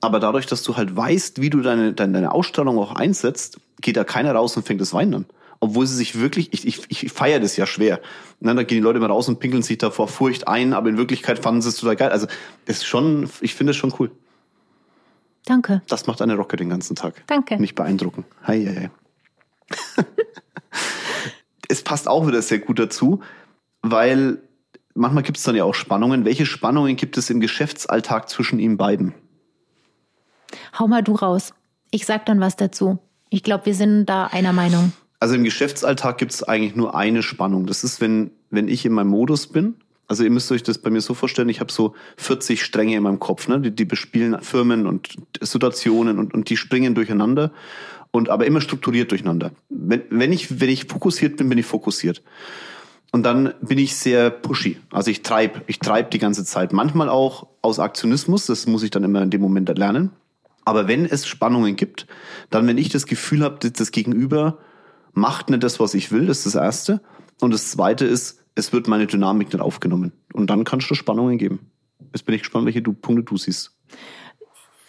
[SPEAKER 2] Aber dadurch, dass du halt weißt, wie du deine, deine, deine Ausstrahlung auch einsetzt, geht da keiner raus und fängt das Weinen an. Obwohl sie sich wirklich, ich, ich, ich feiere das ja schwer. Ne, da gehen die Leute mal raus und pinkeln sich da vor Furcht ein, aber in Wirklichkeit fanden sie es total geil. Also, das ist schon, ich finde es schon cool.
[SPEAKER 1] Danke.
[SPEAKER 2] Das macht eine Rocke den ganzen Tag.
[SPEAKER 1] Danke.
[SPEAKER 2] Nicht beeindrucken. Hei, hei, hei. es passt auch wieder sehr gut dazu, weil manchmal gibt es dann ja auch Spannungen. Welche Spannungen gibt es im Geschäftsalltag zwischen ihnen beiden?
[SPEAKER 1] Hau mal du raus. Ich sag dann was dazu. Ich glaube, wir sind da einer Meinung.
[SPEAKER 2] Also im Geschäftsalltag gibt es eigentlich nur eine Spannung. Das ist, wenn, wenn ich in meinem Modus bin. Also ihr müsst euch das bei mir so vorstellen, ich habe so 40 Stränge in meinem Kopf, ne? die, die bespielen Firmen und Situationen und, und die springen durcheinander und aber immer strukturiert durcheinander. Wenn, wenn, ich, wenn ich fokussiert bin, bin ich fokussiert. Und dann bin ich sehr pushy. Also ich treib, ich treib die ganze Zeit. Manchmal auch aus Aktionismus, das muss ich dann immer in dem Moment lernen. Aber wenn es Spannungen gibt, dann wenn ich das Gefühl habe, das Gegenüber macht nicht das, was ich will, das ist das Erste. Und das Zweite ist, es wird meine Dynamik nicht aufgenommen. Und dann kannst du Spannungen geben. Jetzt bin ich gespannt, welche du, Punkte du siehst.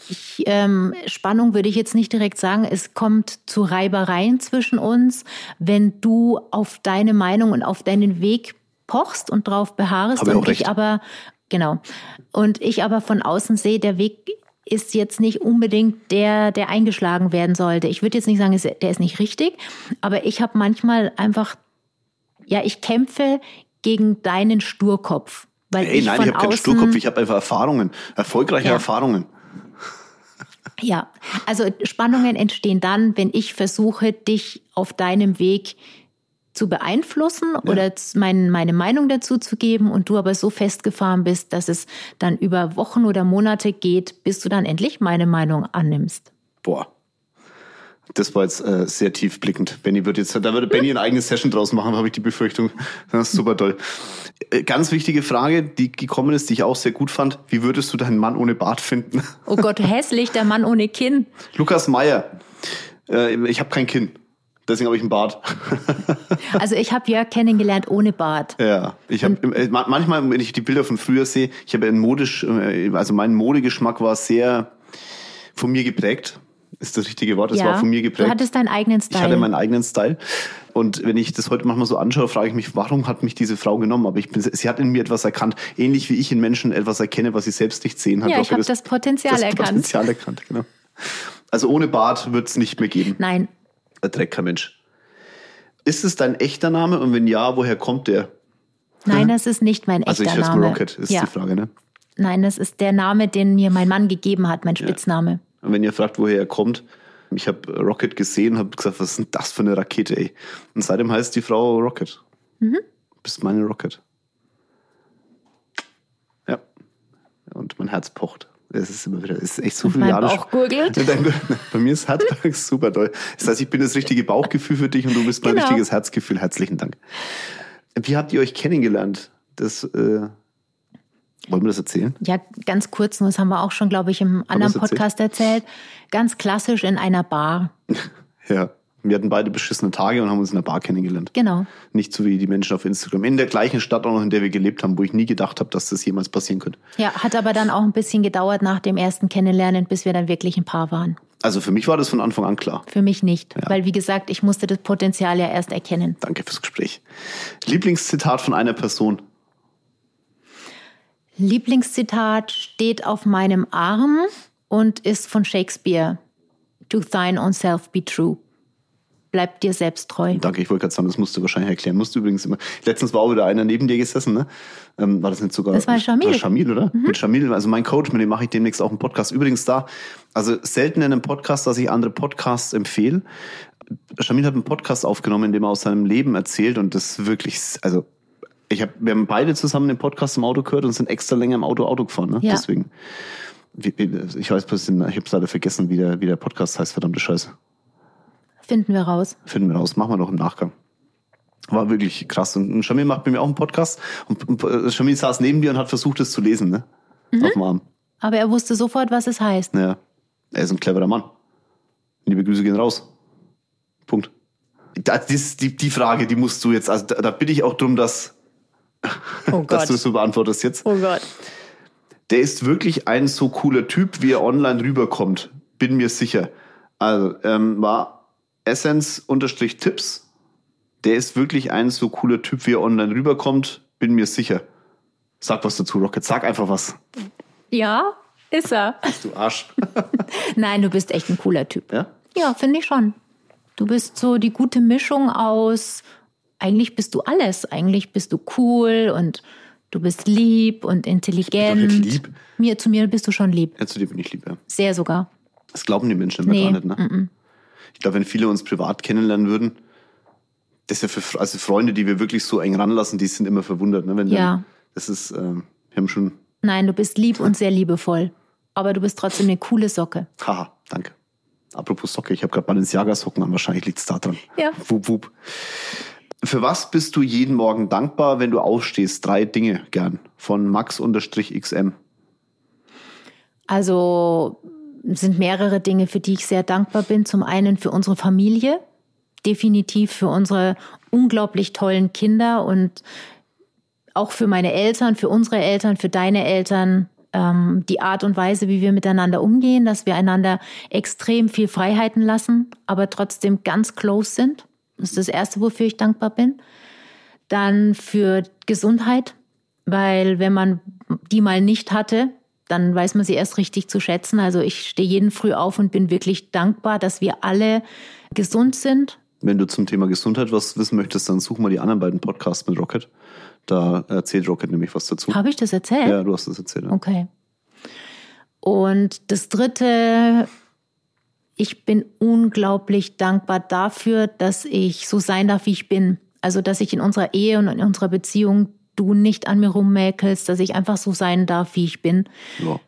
[SPEAKER 1] Ich, ähm, Spannung würde ich jetzt nicht direkt sagen. Es kommt zu Reibereien zwischen uns, wenn du auf deine Meinung und auf deinen Weg pochst und drauf beharrst
[SPEAKER 2] Hab ich
[SPEAKER 1] und
[SPEAKER 2] recht.
[SPEAKER 1] ich aber genau und ich aber von außen sehe, der Weg ist jetzt nicht unbedingt der, der eingeschlagen werden sollte. Ich würde jetzt nicht sagen, der ist nicht richtig, aber ich habe manchmal einfach, ja, ich kämpfe gegen deinen Sturkopf. Weil
[SPEAKER 2] Ey,
[SPEAKER 1] ich
[SPEAKER 2] nein, ich habe keinen Sturkopf, ich habe einfach Erfahrungen, erfolgreiche
[SPEAKER 1] Ja.
[SPEAKER 2] Erfahrungen.
[SPEAKER 1] Ja, also Spannungen entstehen dann, wenn ich versuche, dich auf deinem Weg zu beeinflussen oder z- mein, meine Meinung dazu zu geben und du aber so festgefahren bist, dass es dann über Wochen oder Monate geht, bis du dann endlich meine Meinung annimmst.
[SPEAKER 2] Boah. Das war jetzt äh, sehr tiefblickend. Benny wird jetzt, da würde Benny eine eigene Session draus machen, habe ich die Befürchtung. Das ist super toll. Äh, Ganz wichtige Frage, die gekommen ist, die ich auch sehr gut fand. Wie würdest du deinen Mann ohne Bart finden?
[SPEAKER 1] Oh Gott, hässlich, der Mann ohne Kinn.
[SPEAKER 2] Lukas Meyer. Äh, ich habe kein Kinn. Deswegen habe ich einen Bart.
[SPEAKER 1] Also ich habe Jörg kennengelernt ohne Bart.
[SPEAKER 2] Ja, ich habe manchmal, wenn ich die Bilder von früher sehe, ich habe ein modisch, äh, also mein Modegeschmack war sehr von mir geprägt. Ist das richtige Wort? Es
[SPEAKER 1] ja,
[SPEAKER 2] war von mir geprägt.
[SPEAKER 1] du hattest deinen eigenen Style.
[SPEAKER 2] Ich hatte meinen eigenen Style. Und wenn ich das heute manchmal so anschaue, frage ich mich, warum hat mich diese Frau genommen? Aber ich bin, sie hat in mir etwas erkannt, ähnlich wie ich in Menschen etwas erkenne, was sie selbst nicht sehen. Hat
[SPEAKER 1] Ja, ich habe das Potenzial
[SPEAKER 2] das
[SPEAKER 1] erkannt.
[SPEAKER 2] Potenzial erkannt, genau. Also ohne Bart wird es nicht mehr geben.
[SPEAKER 1] Nein,
[SPEAKER 2] Ein Drecker Mensch. Ist es dein echter Name? Und wenn ja, woher kommt der?
[SPEAKER 1] nein, das ist nicht mein
[SPEAKER 2] Also
[SPEAKER 1] echter
[SPEAKER 2] ich heiße
[SPEAKER 1] Name.
[SPEAKER 2] Rocket, ist
[SPEAKER 1] ja.
[SPEAKER 2] die Frage, ne?
[SPEAKER 1] Nein, das ist der Name, den mir mein Mann gegeben hat, mein Spitzname.
[SPEAKER 2] Und wenn ihr fragt, woher er kommt, ich habe Rocket gesehen, habe gesagt, was ist denn das für eine Rakete, ey? Und seitdem heißt die Frau Rocket.
[SPEAKER 1] Mhm.
[SPEAKER 2] Bist meine Rocket. Ja. Und mein Herz pocht. Es ist immer wieder, es ist echt so viel
[SPEAKER 1] Bauch gurgelt.
[SPEAKER 2] Bei mir ist Herzberg super toll. Das heißt, ich bin das richtige Bauchgefühl für dich und du bist mein
[SPEAKER 1] Genau.
[SPEAKER 2] richtiges Herzgefühl. Herzlichen Dank. Wie habt ihr euch kennengelernt? Das, äh, wollen wir das erzählen?
[SPEAKER 1] Ja, ganz kurz, das haben wir auch schon, glaube ich, im anderen? Podcast erzählt. Ganz klassisch in einer Bar.
[SPEAKER 2] Ja. Wir hatten beide beschissene Tage und haben uns in der Bar kennengelernt.
[SPEAKER 1] Genau.
[SPEAKER 2] Nicht so wie die Menschen auf Instagram. In der gleichen Stadt auch noch, in der wir gelebt haben, wo ich nie gedacht habe, dass das jemals passieren könnte.
[SPEAKER 1] Ja, hat aber dann auch ein bisschen gedauert nach dem ersten Kennenlernen, bis wir dann wirklich ein Paar waren.
[SPEAKER 2] Also für mich war das von Anfang an klar.
[SPEAKER 1] Für mich nicht, weil wie gesagt, ich musste das Potenzial ja erst erkennen.
[SPEAKER 2] Danke fürs Gespräch. Lieblingszitat von einer Person.
[SPEAKER 1] Lieblingszitat steht auf meinem Arm und ist von Shakespeare. To thine own self be true. Bleib dir selbst treu.
[SPEAKER 2] Danke, ich wollte gerade sagen, das musst du wahrscheinlich erklären. Musst du übrigens immer. Letztens war auch wieder einer neben dir gesessen, ne? Ähm, war das nicht sogar?
[SPEAKER 1] Das war Shamil.
[SPEAKER 2] War Shamil, oder? Mit Shamil, also mein Coach, mit dem mache ich demnächst auch einen Podcast. Übrigens da, also selten in einem Podcast, dass ich andere Podcasts empfehle. Shamil hat einen Podcast aufgenommen, in dem er aus seinem Leben erzählt und das wirklich, also ich hab, wir haben beide zusammen den Podcast im Auto gehört und sind extra länger im Auto Auto gefahren, ne?
[SPEAKER 1] Ja.
[SPEAKER 2] Deswegen. Ich weiß, ich habe es leider vergessen, wie der, wie der Podcast heißt, verdammte Scheiße.
[SPEAKER 1] Finden wir raus.
[SPEAKER 2] Finden wir raus. Machen wir noch im Nachgang. War wirklich krass. Und Shamil macht bei mir auch einen Podcast. Und Shamil saß neben mir und hat versucht, es zu lesen, ne? Mhm. Auf dem Arm.
[SPEAKER 1] Aber er wusste sofort, was es heißt.
[SPEAKER 2] Ja. Er ist ein cleverer Mann. Liebe Grüße gehen raus. Punkt. Das ist die, die Frage, die musst du jetzt, also da, da bitte ich auch drum, dass, oh dass du es so beantwortest jetzt.
[SPEAKER 1] Oh Gott.
[SPEAKER 2] Der ist wirklich ein so cooler Typ, wie er online rüberkommt. Bin mir sicher. Also, ähm, war Essence-Tipps. Der ist wirklich ein so cooler Typ, wie er online rüberkommt. Bin mir sicher. Sag was dazu, Rocket. Sag einfach was.
[SPEAKER 1] Ja, ist er.
[SPEAKER 2] Du Arsch.
[SPEAKER 1] Nein, du bist echt ein cooler Typ.
[SPEAKER 2] Ja?
[SPEAKER 1] Ja, finde ich schon. Du bist so die gute Mischung aus, eigentlich bist du alles. Eigentlich bist du cool und du bist lieb und intelligent.
[SPEAKER 2] Ich bin lieb.
[SPEAKER 1] Mir, zu mir bist du schon lieb.
[SPEAKER 2] Ja, zu dir bin ich lieb, ja.
[SPEAKER 1] Sehr sogar.
[SPEAKER 2] Das glauben die Menschen immer nee. gar nicht, ne? Mm -mm. Ich glaube, wenn viele uns privat kennenlernen würden, das ist ja für also Freunde, die wir wirklich so eng ranlassen, die sind immer verwundert. Ne? Wenn
[SPEAKER 1] ja. Dann,
[SPEAKER 2] das ist, äh, wir haben schon.
[SPEAKER 1] Nein, du bist lieb und sehr liebevoll. Aber du bist trotzdem eine coole Socke.
[SPEAKER 2] Haha, danke. Apropos Socke, ich habe gerade Balenciaga-Socken an, wahrscheinlich liegt es da dran.
[SPEAKER 1] Ja.
[SPEAKER 2] Wup, wup. Für was bist du jeden Morgen dankbar, wenn du aufstehst? Drei Dinge gern. Von Max-XM.
[SPEAKER 1] Also sind mehrere Dinge, für die ich sehr dankbar bin. Zum einen für unsere Familie, definitiv für unsere unglaublich tollen Kinder und auch für meine Eltern, für unsere Eltern, für deine Eltern, ähm, die Art und Weise, wie wir miteinander umgehen, dass wir einander extrem viel Freiheiten lassen, aber trotzdem ganz close sind. Das ist das Erste, wofür ich dankbar bin. Dann für Gesundheit, weil wenn man die mal nicht hatte, dann weiß man sie erst richtig zu schätzen. Also ich stehe jeden Früh auf und bin wirklich dankbar, dass wir alle gesund sind.
[SPEAKER 2] Wenn du zum Thema Gesundheit was wissen möchtest, dann such mal die anderen beiden Podcasts mit Rocket. Da erzählt Rocket nämlich was dazu.
[SPEAKER 1] Habe ich das erzählt?
[SPEAKER 2] Ja, du hast das erzählt. Ja.
[SPEAKER 1] Okay. Und das Dritte, ich bin unglaublich dankbar dafür, dass ich so sein darf, wie ich bin. Also, dass ich in unserer Ehe und in unserer Beziehung du nicht an mir rummäkelst, dass ich einfach so sein darf, wie ich bin.
[SPEAKER 2] Ja,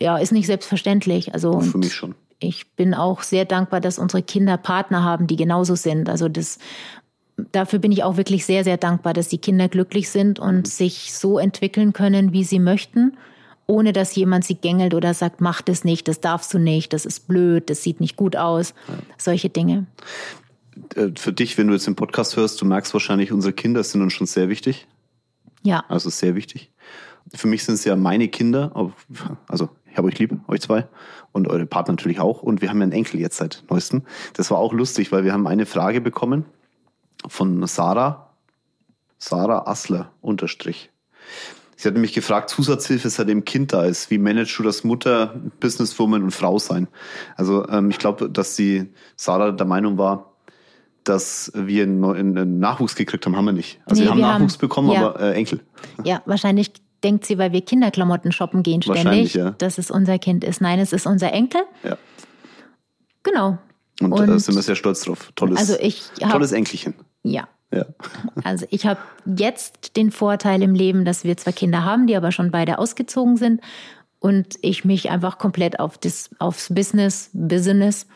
[SPEAKER 1] ja ist nicht selbstverständlich. Also
[SPEAKER 2] für mich schon.
[SPEAKER 1] Ich bin auch sehr dankbar, dass unsere Kinder Partner haben, die genauso sind. Also das dafür bin ich auch wirklich sehr, sehr dankbar, dass die Kinder glücklich sind und mhm. sich so entwickeln können, wie sie möchten, ohne dass jemand sie gängelt oder sagt, mach das nicht, das darfst du nicht, das ist blöd, das sieht nicht gut aus. Ja. Solche Dinge.
[SPEAKER 2] Äh, für dich, wenn du jetzt den Podcast hörst, du merkst wahrscheinlich, unsere Kinder sind uns schon sehr wichtig.
[SPEAKER 1] Ja.
[SPEAKER 2] Also sehr wichtig. Für mich sind es ja meine Kinder, also ich habe euch lieb, euch zwei und eure Partner natürlich auch. Und wir haben ja einen Enkel jetzt seit neuestem. Das war auch lustig, weil wir haben eine Frage bekommen von Sarah, Sarah Assler unterstrich. Sie hat nämlich gefragt, Zusatzhilfe seitdem Kind da ist. Wie managst du das Mutter, Businesswoman und Frau sein? Also ähm, ich glaube, dass die Sarah der Meinung war, dass wir einen, Nachwuchs gekriegt haben, haben wir nicht. Also nee, wir haben wir Nachwuchs haben, bekommen, ja. aber äh, Enkel.
[SPEAKER 1] Ja, wahrscheinlich denkt sie, weil wir Kinderklamotten shoppen gehen ständig, ja. dass es unser Kind ist. Nein, es ist unser Enkel.
[SPEAKER 2] Ja.
[SPEAKER 1] Genau.
[SPEAKER 2] Und, und da sind wir sehr stolz drauf. Tolles,
[SPEAKER 1] also ich hab,
[SPEAKER 2] tolles Enkelchen.
[SPEAKER 1] Ja.
[SPEAKER 2] Ja.
[SPEAKER 1] Also ich habe jetzt den Vorteil im Leben, dass wir zwar Kinder haben, die aber schon beide ausgezogen sind und ich mich einfach komplett auf das, aufs Business, Business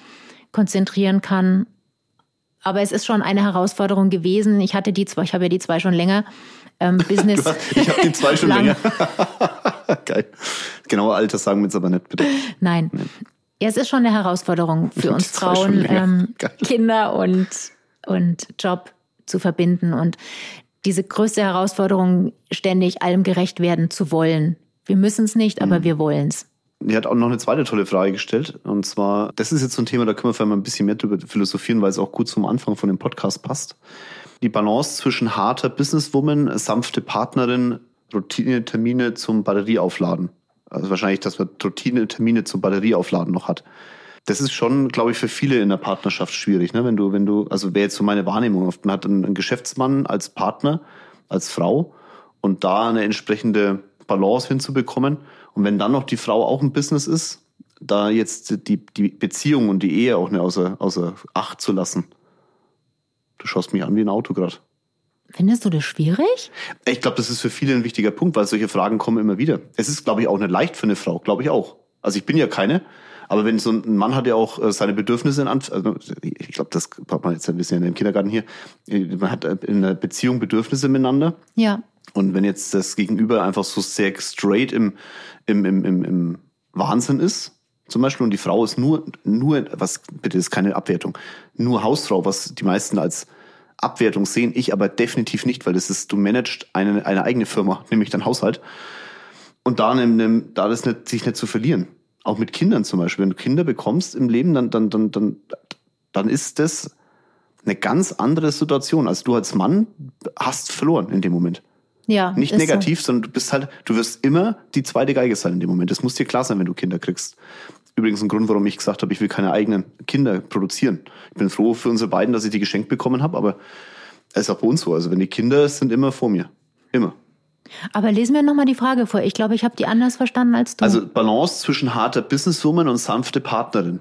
[SPEAKER 1] konzentrieren kann. Aber es ist schon eine Herausforderung gewesen. Ich hatte die zwei, ich habe ja die zwei schon länger. Ähm, Business.
[SPEAKER 2] ich habe die zwei schon länger. Geil. Genaue Alter sagen wir jetzt aber nicht, bitte.
[SPEAKER 1] Nein. Nein. Ja, es ist schon eine Herausforderung für uns Frauen, ähm, Kinder und, und Job zu verbinden und diese größte Herausforderung, ständig allem gerecht werden zu wollen. Wir müssen es nicht, aber mhm. wir wollen es.
[SPEAKER 2] Die hat auch noch eine zweite tolle Frage gestellt. Und zwar, das ist jetzt so ein Thema, da können wir vielleicht mal ein bisschen mehr drüber philosophieren, weil es auch gut zum Anfang von dem Podcast passt. Die Balance zwischen harter Businesswoman, sanfte Partnerin, Routine-Termine zum Batterieaufladen. Also wahrscheinlich, dass man Routine-Termine zum Batterieaufladen noch hat. Das ist schon, glaube ich, für viele in der Partnerschaft schwierig, ne? Wenn du, wenn du, also wäre jetzt so meine Wahrnehmung oft, man hat einen Geschäftsmann als Partner, als Frau und da eine entsprechende Balance hinzubekommen. Und wenn dann noch die Frau auch ein Business ist, da jetzt die, die Beziehung und die Ehe auch nicht außer, außer Acht zu lassen. Du schaust mich an wie ein Auto gerade.
[SPEAKER 1] Findest du das schwierig?
[SPEAKER 2] Ich glaube, das ist für viele ein wichtiger Punkt, weil solche Fragen kommen immer wieder. Es ist, glaube ich, auch nicht leicht für eine Frau, glaube ich auch. Also ich bin ja keine. Aber wenn so ein Mann hat ja auch äh, seine Bedürfnisse in Anf also ich glaube, das braucht man jetzt ein bisschen im Kindergarten hier. Man hat äh, in einer Beziehung Bedürfnisse miteinander.
[SPEAKER 1] Ja.
[SPEAKER 2] Und wenn jetzt das Gegenüber einfach so sehr straight im, im, im, im, im Wahnsinn ist, zum Beispiel, und die Frau ist nur, nur, was, bitte, ist keine Abwertung, nur Hausfrau, was die meisten als Abwertung sehen, ich aber definitiv nicht, weil das ist, du managst eine, eine eigene Firma, nämlich dein Haushalt. Und da, nimm, da das nicht, sich nicht zu verlieren. Auch mit Kindern zum Beispiel. Wenn du Kinder bekommst im Leben, dann, dann, dann, dann, dann ist das eine ganz andere Situation. Also du als Mann hast verloren in dem Moment.
[SPEAKER 1] Ja.
[SPEAKER 2] Nicht negativ, so. sondern du bist halt, du wirst immer die zweite Geige sein in dem Moment. Das muss dir klar sein, wenn du Kinder kriegst. Übrigens ein Grund, warum ich gesagt habe, ich will keine eigenen Kinder produzieren. Ich bin froh für unsere beiden, dass ich die geschenkt bekommen habe, aber es ist auch bei uns so. Also wenn die Kinder sind immer vor mir. Immer.
[SPEAKER 1] Aber lesen wir nochmal die Frage vor. Ich glaube, ich habe die anders verstanden als du.
[SPEAKER 2] Also Balance zwischen harter Businesswoman und sanfte Partnerin.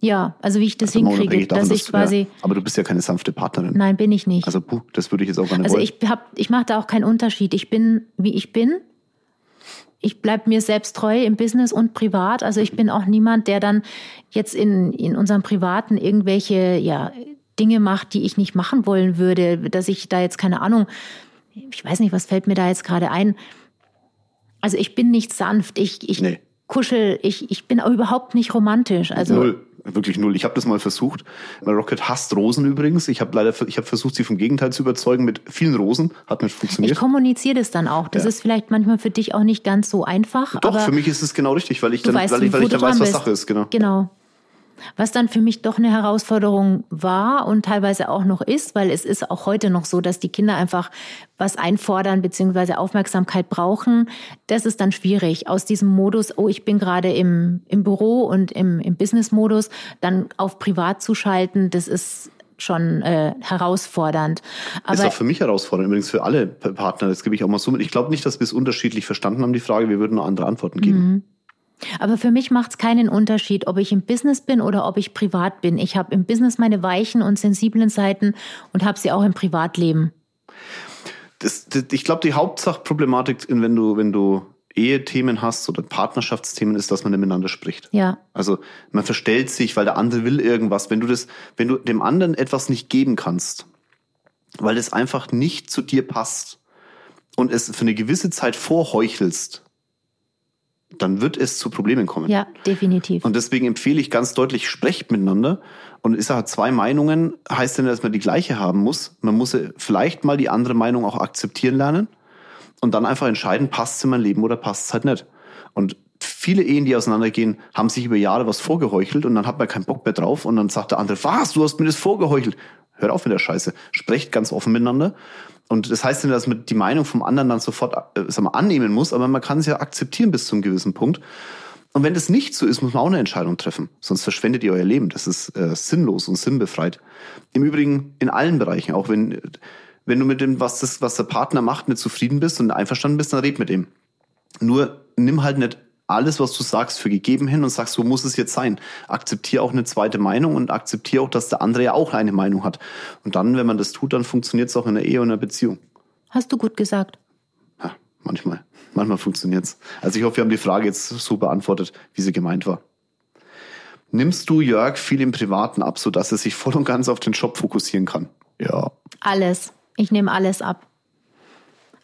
[SPEAKER 1] Ja, also wie ich das also hinkriege, dass ich quasi. Ja,
[SPEAKER 2] aber du bist ja keine sanfte Partnerin.
[SPEAKER 1] Nein, bin ich nicht.
[SPEAKER 2] Also puh, das würde ich jetzt auch gar nicht
[SPEAKER 1] Also wollen. ich hab, ich mache da auch keinen Unterschied. Ich bin, wie ich bin. Ich bleib mir selbst treu im Business und privat. Also ich bin auch niemand, der dann jetzt in, in unserem Privaten irgendwelche, ja, Dinge macht, die ich nicht machen wollen würde, dass ich da jetzt keine Ahnung, ich weiß nicht, was fällt mir da jetzt gerade ein. Also ich bin nicht sanft, ich, ich nee. kuschel, ich, ich bin auch überhaupt nicht romantisch. Also
[SPEAKER 2] Null wirklich null. Ich habe das mal versucht. Rocket hasst Rosen übrigens. Ich habe leider, ich habe versucht, sie vom Gegenteil zu überzeugen mit vielen Rosen. Hat nicht funktioniert.
[SPEAKER 1] Ich kommuniziere das dann auch. Das ja. ist vielleicht manchmal für dich auch nicht ganz so einfach.
[SPEAKER 2] Doch, für mich ist es genau richtig, weil ich dann, weißt, weil ich, weil ich dann weiß, was Sache ist. Genau.
[SPEAKER 1] Genau. Was dann für mich doch eine Herausforderung war und teilweise auch noch ist, weil es ist auch heute noch so, dass die Kinder einfach was einfordern bzw. Aufmerksamkeit brauchen. Das ist dann schwierig. Aus diesem Modus, oh, ich bin gerade im, im Büro und im, im Business-Modus, dann auf privat zu schalten, das ist schon äh, herausfordernd.
[SPEAKER 2] Aber ist auch für mich herausfordernd, übrigens für alle Partner. Das gebe ich auch mal so mit. Ich glaube nicht, dass wir es unterschiedlich verstanden haben, die Frage. Wir würden noch andere Antworten geben. Mhm.
[SPEAKER 1] Aber für mich macht es keinen Unterschied, ob ich im Business bin oder ob ich privat bin. Ich habe im Business meine weichen und sensiblen Seiten und habe sie auch im Privatleben.
[SPEAKER 2] Das, das, ich glaube, die Hauptsachproblematik, wenn du, wenn du Ehethemen hast oder Partnerschaftsthemen, ist, dass man miteinander spricht.
[SPEAKER 1] Ja.
[SPEAKER 2] Also man verstellt sich, weil der andere will irgendwas. Wenn du das, wenn du dem anderen etwas nicht geben kannst, weil es einfach nicht zu dir passt und es für eine gewisse Zeit vorheuchelst, dann wird es zu Problemen kommen.
[SPEAKER 1] Ja, definitiv.
[SPEAKER 2] Und deswegen empfehle ich ganz deutlich, sprecht miteinander. Und ich sage, zwei Meinungen heißt denn, dass man die gleiche haben muss. Man muss vielleicht mal die andere Meinung auch akzeptieren lernen und dann einfach entscheiden, passt es in mein Leben oder passt es halt nicht. Und viele Ehen, die auseinandergehen, haben sich über Jahre was vorgeheuchelt und dann hat man keinen Bock mehr drauf und dann sagt der andere, was, du hast mir das vorgeheuchelt. Hört auf mit der Scheiße. Sprecht ganz offen miteinander und das heißt nicht, dass man die Meinung vom anderen dann sofort äh, sag mal, annehmen muss, aber man kann es ja akzeptieren bis zu einem gewissen Punkt. Und wenn das nicht so ist, muss man auch eine Entscheidung treffen. Sonst verschwendet ihr euer Leben. Das ist äh, sinnlos und sinnbefreit. Im Übrigen in allen Bereichen. Auch wenn, wenn du mit dem, was, das, was der Partner macht, nicht zufrieden bist und einverstanden bist, dann red mit ihm. Nur nimm halt nicht alles, was du sagst, für gegeben hin und sagst, so muss es jetzt sein. Akzeptiere auch eine zweite Meinung und akzeptiere auch, dass der andere ja auch eine Meinung hat. Und dann, wenn man das tut, dann funktioniert es auch in einer Ehe und einer Beziehung.
[SPEAKER 1] Hast du gut gesagt.
[SPEAKER 2] Ja, manchmal. Manchmal funktioniert es. Also ich hoffe, wir haben die Frage jetzt so beantwortet, wie sie gemeint war. Nimmst du Jörg viel im Privaten ab, sodass er sich voll und ganz auf den Job fokussieren kann? Ja.
[SPEAKER 1] Alles. Ich nehme alles ab.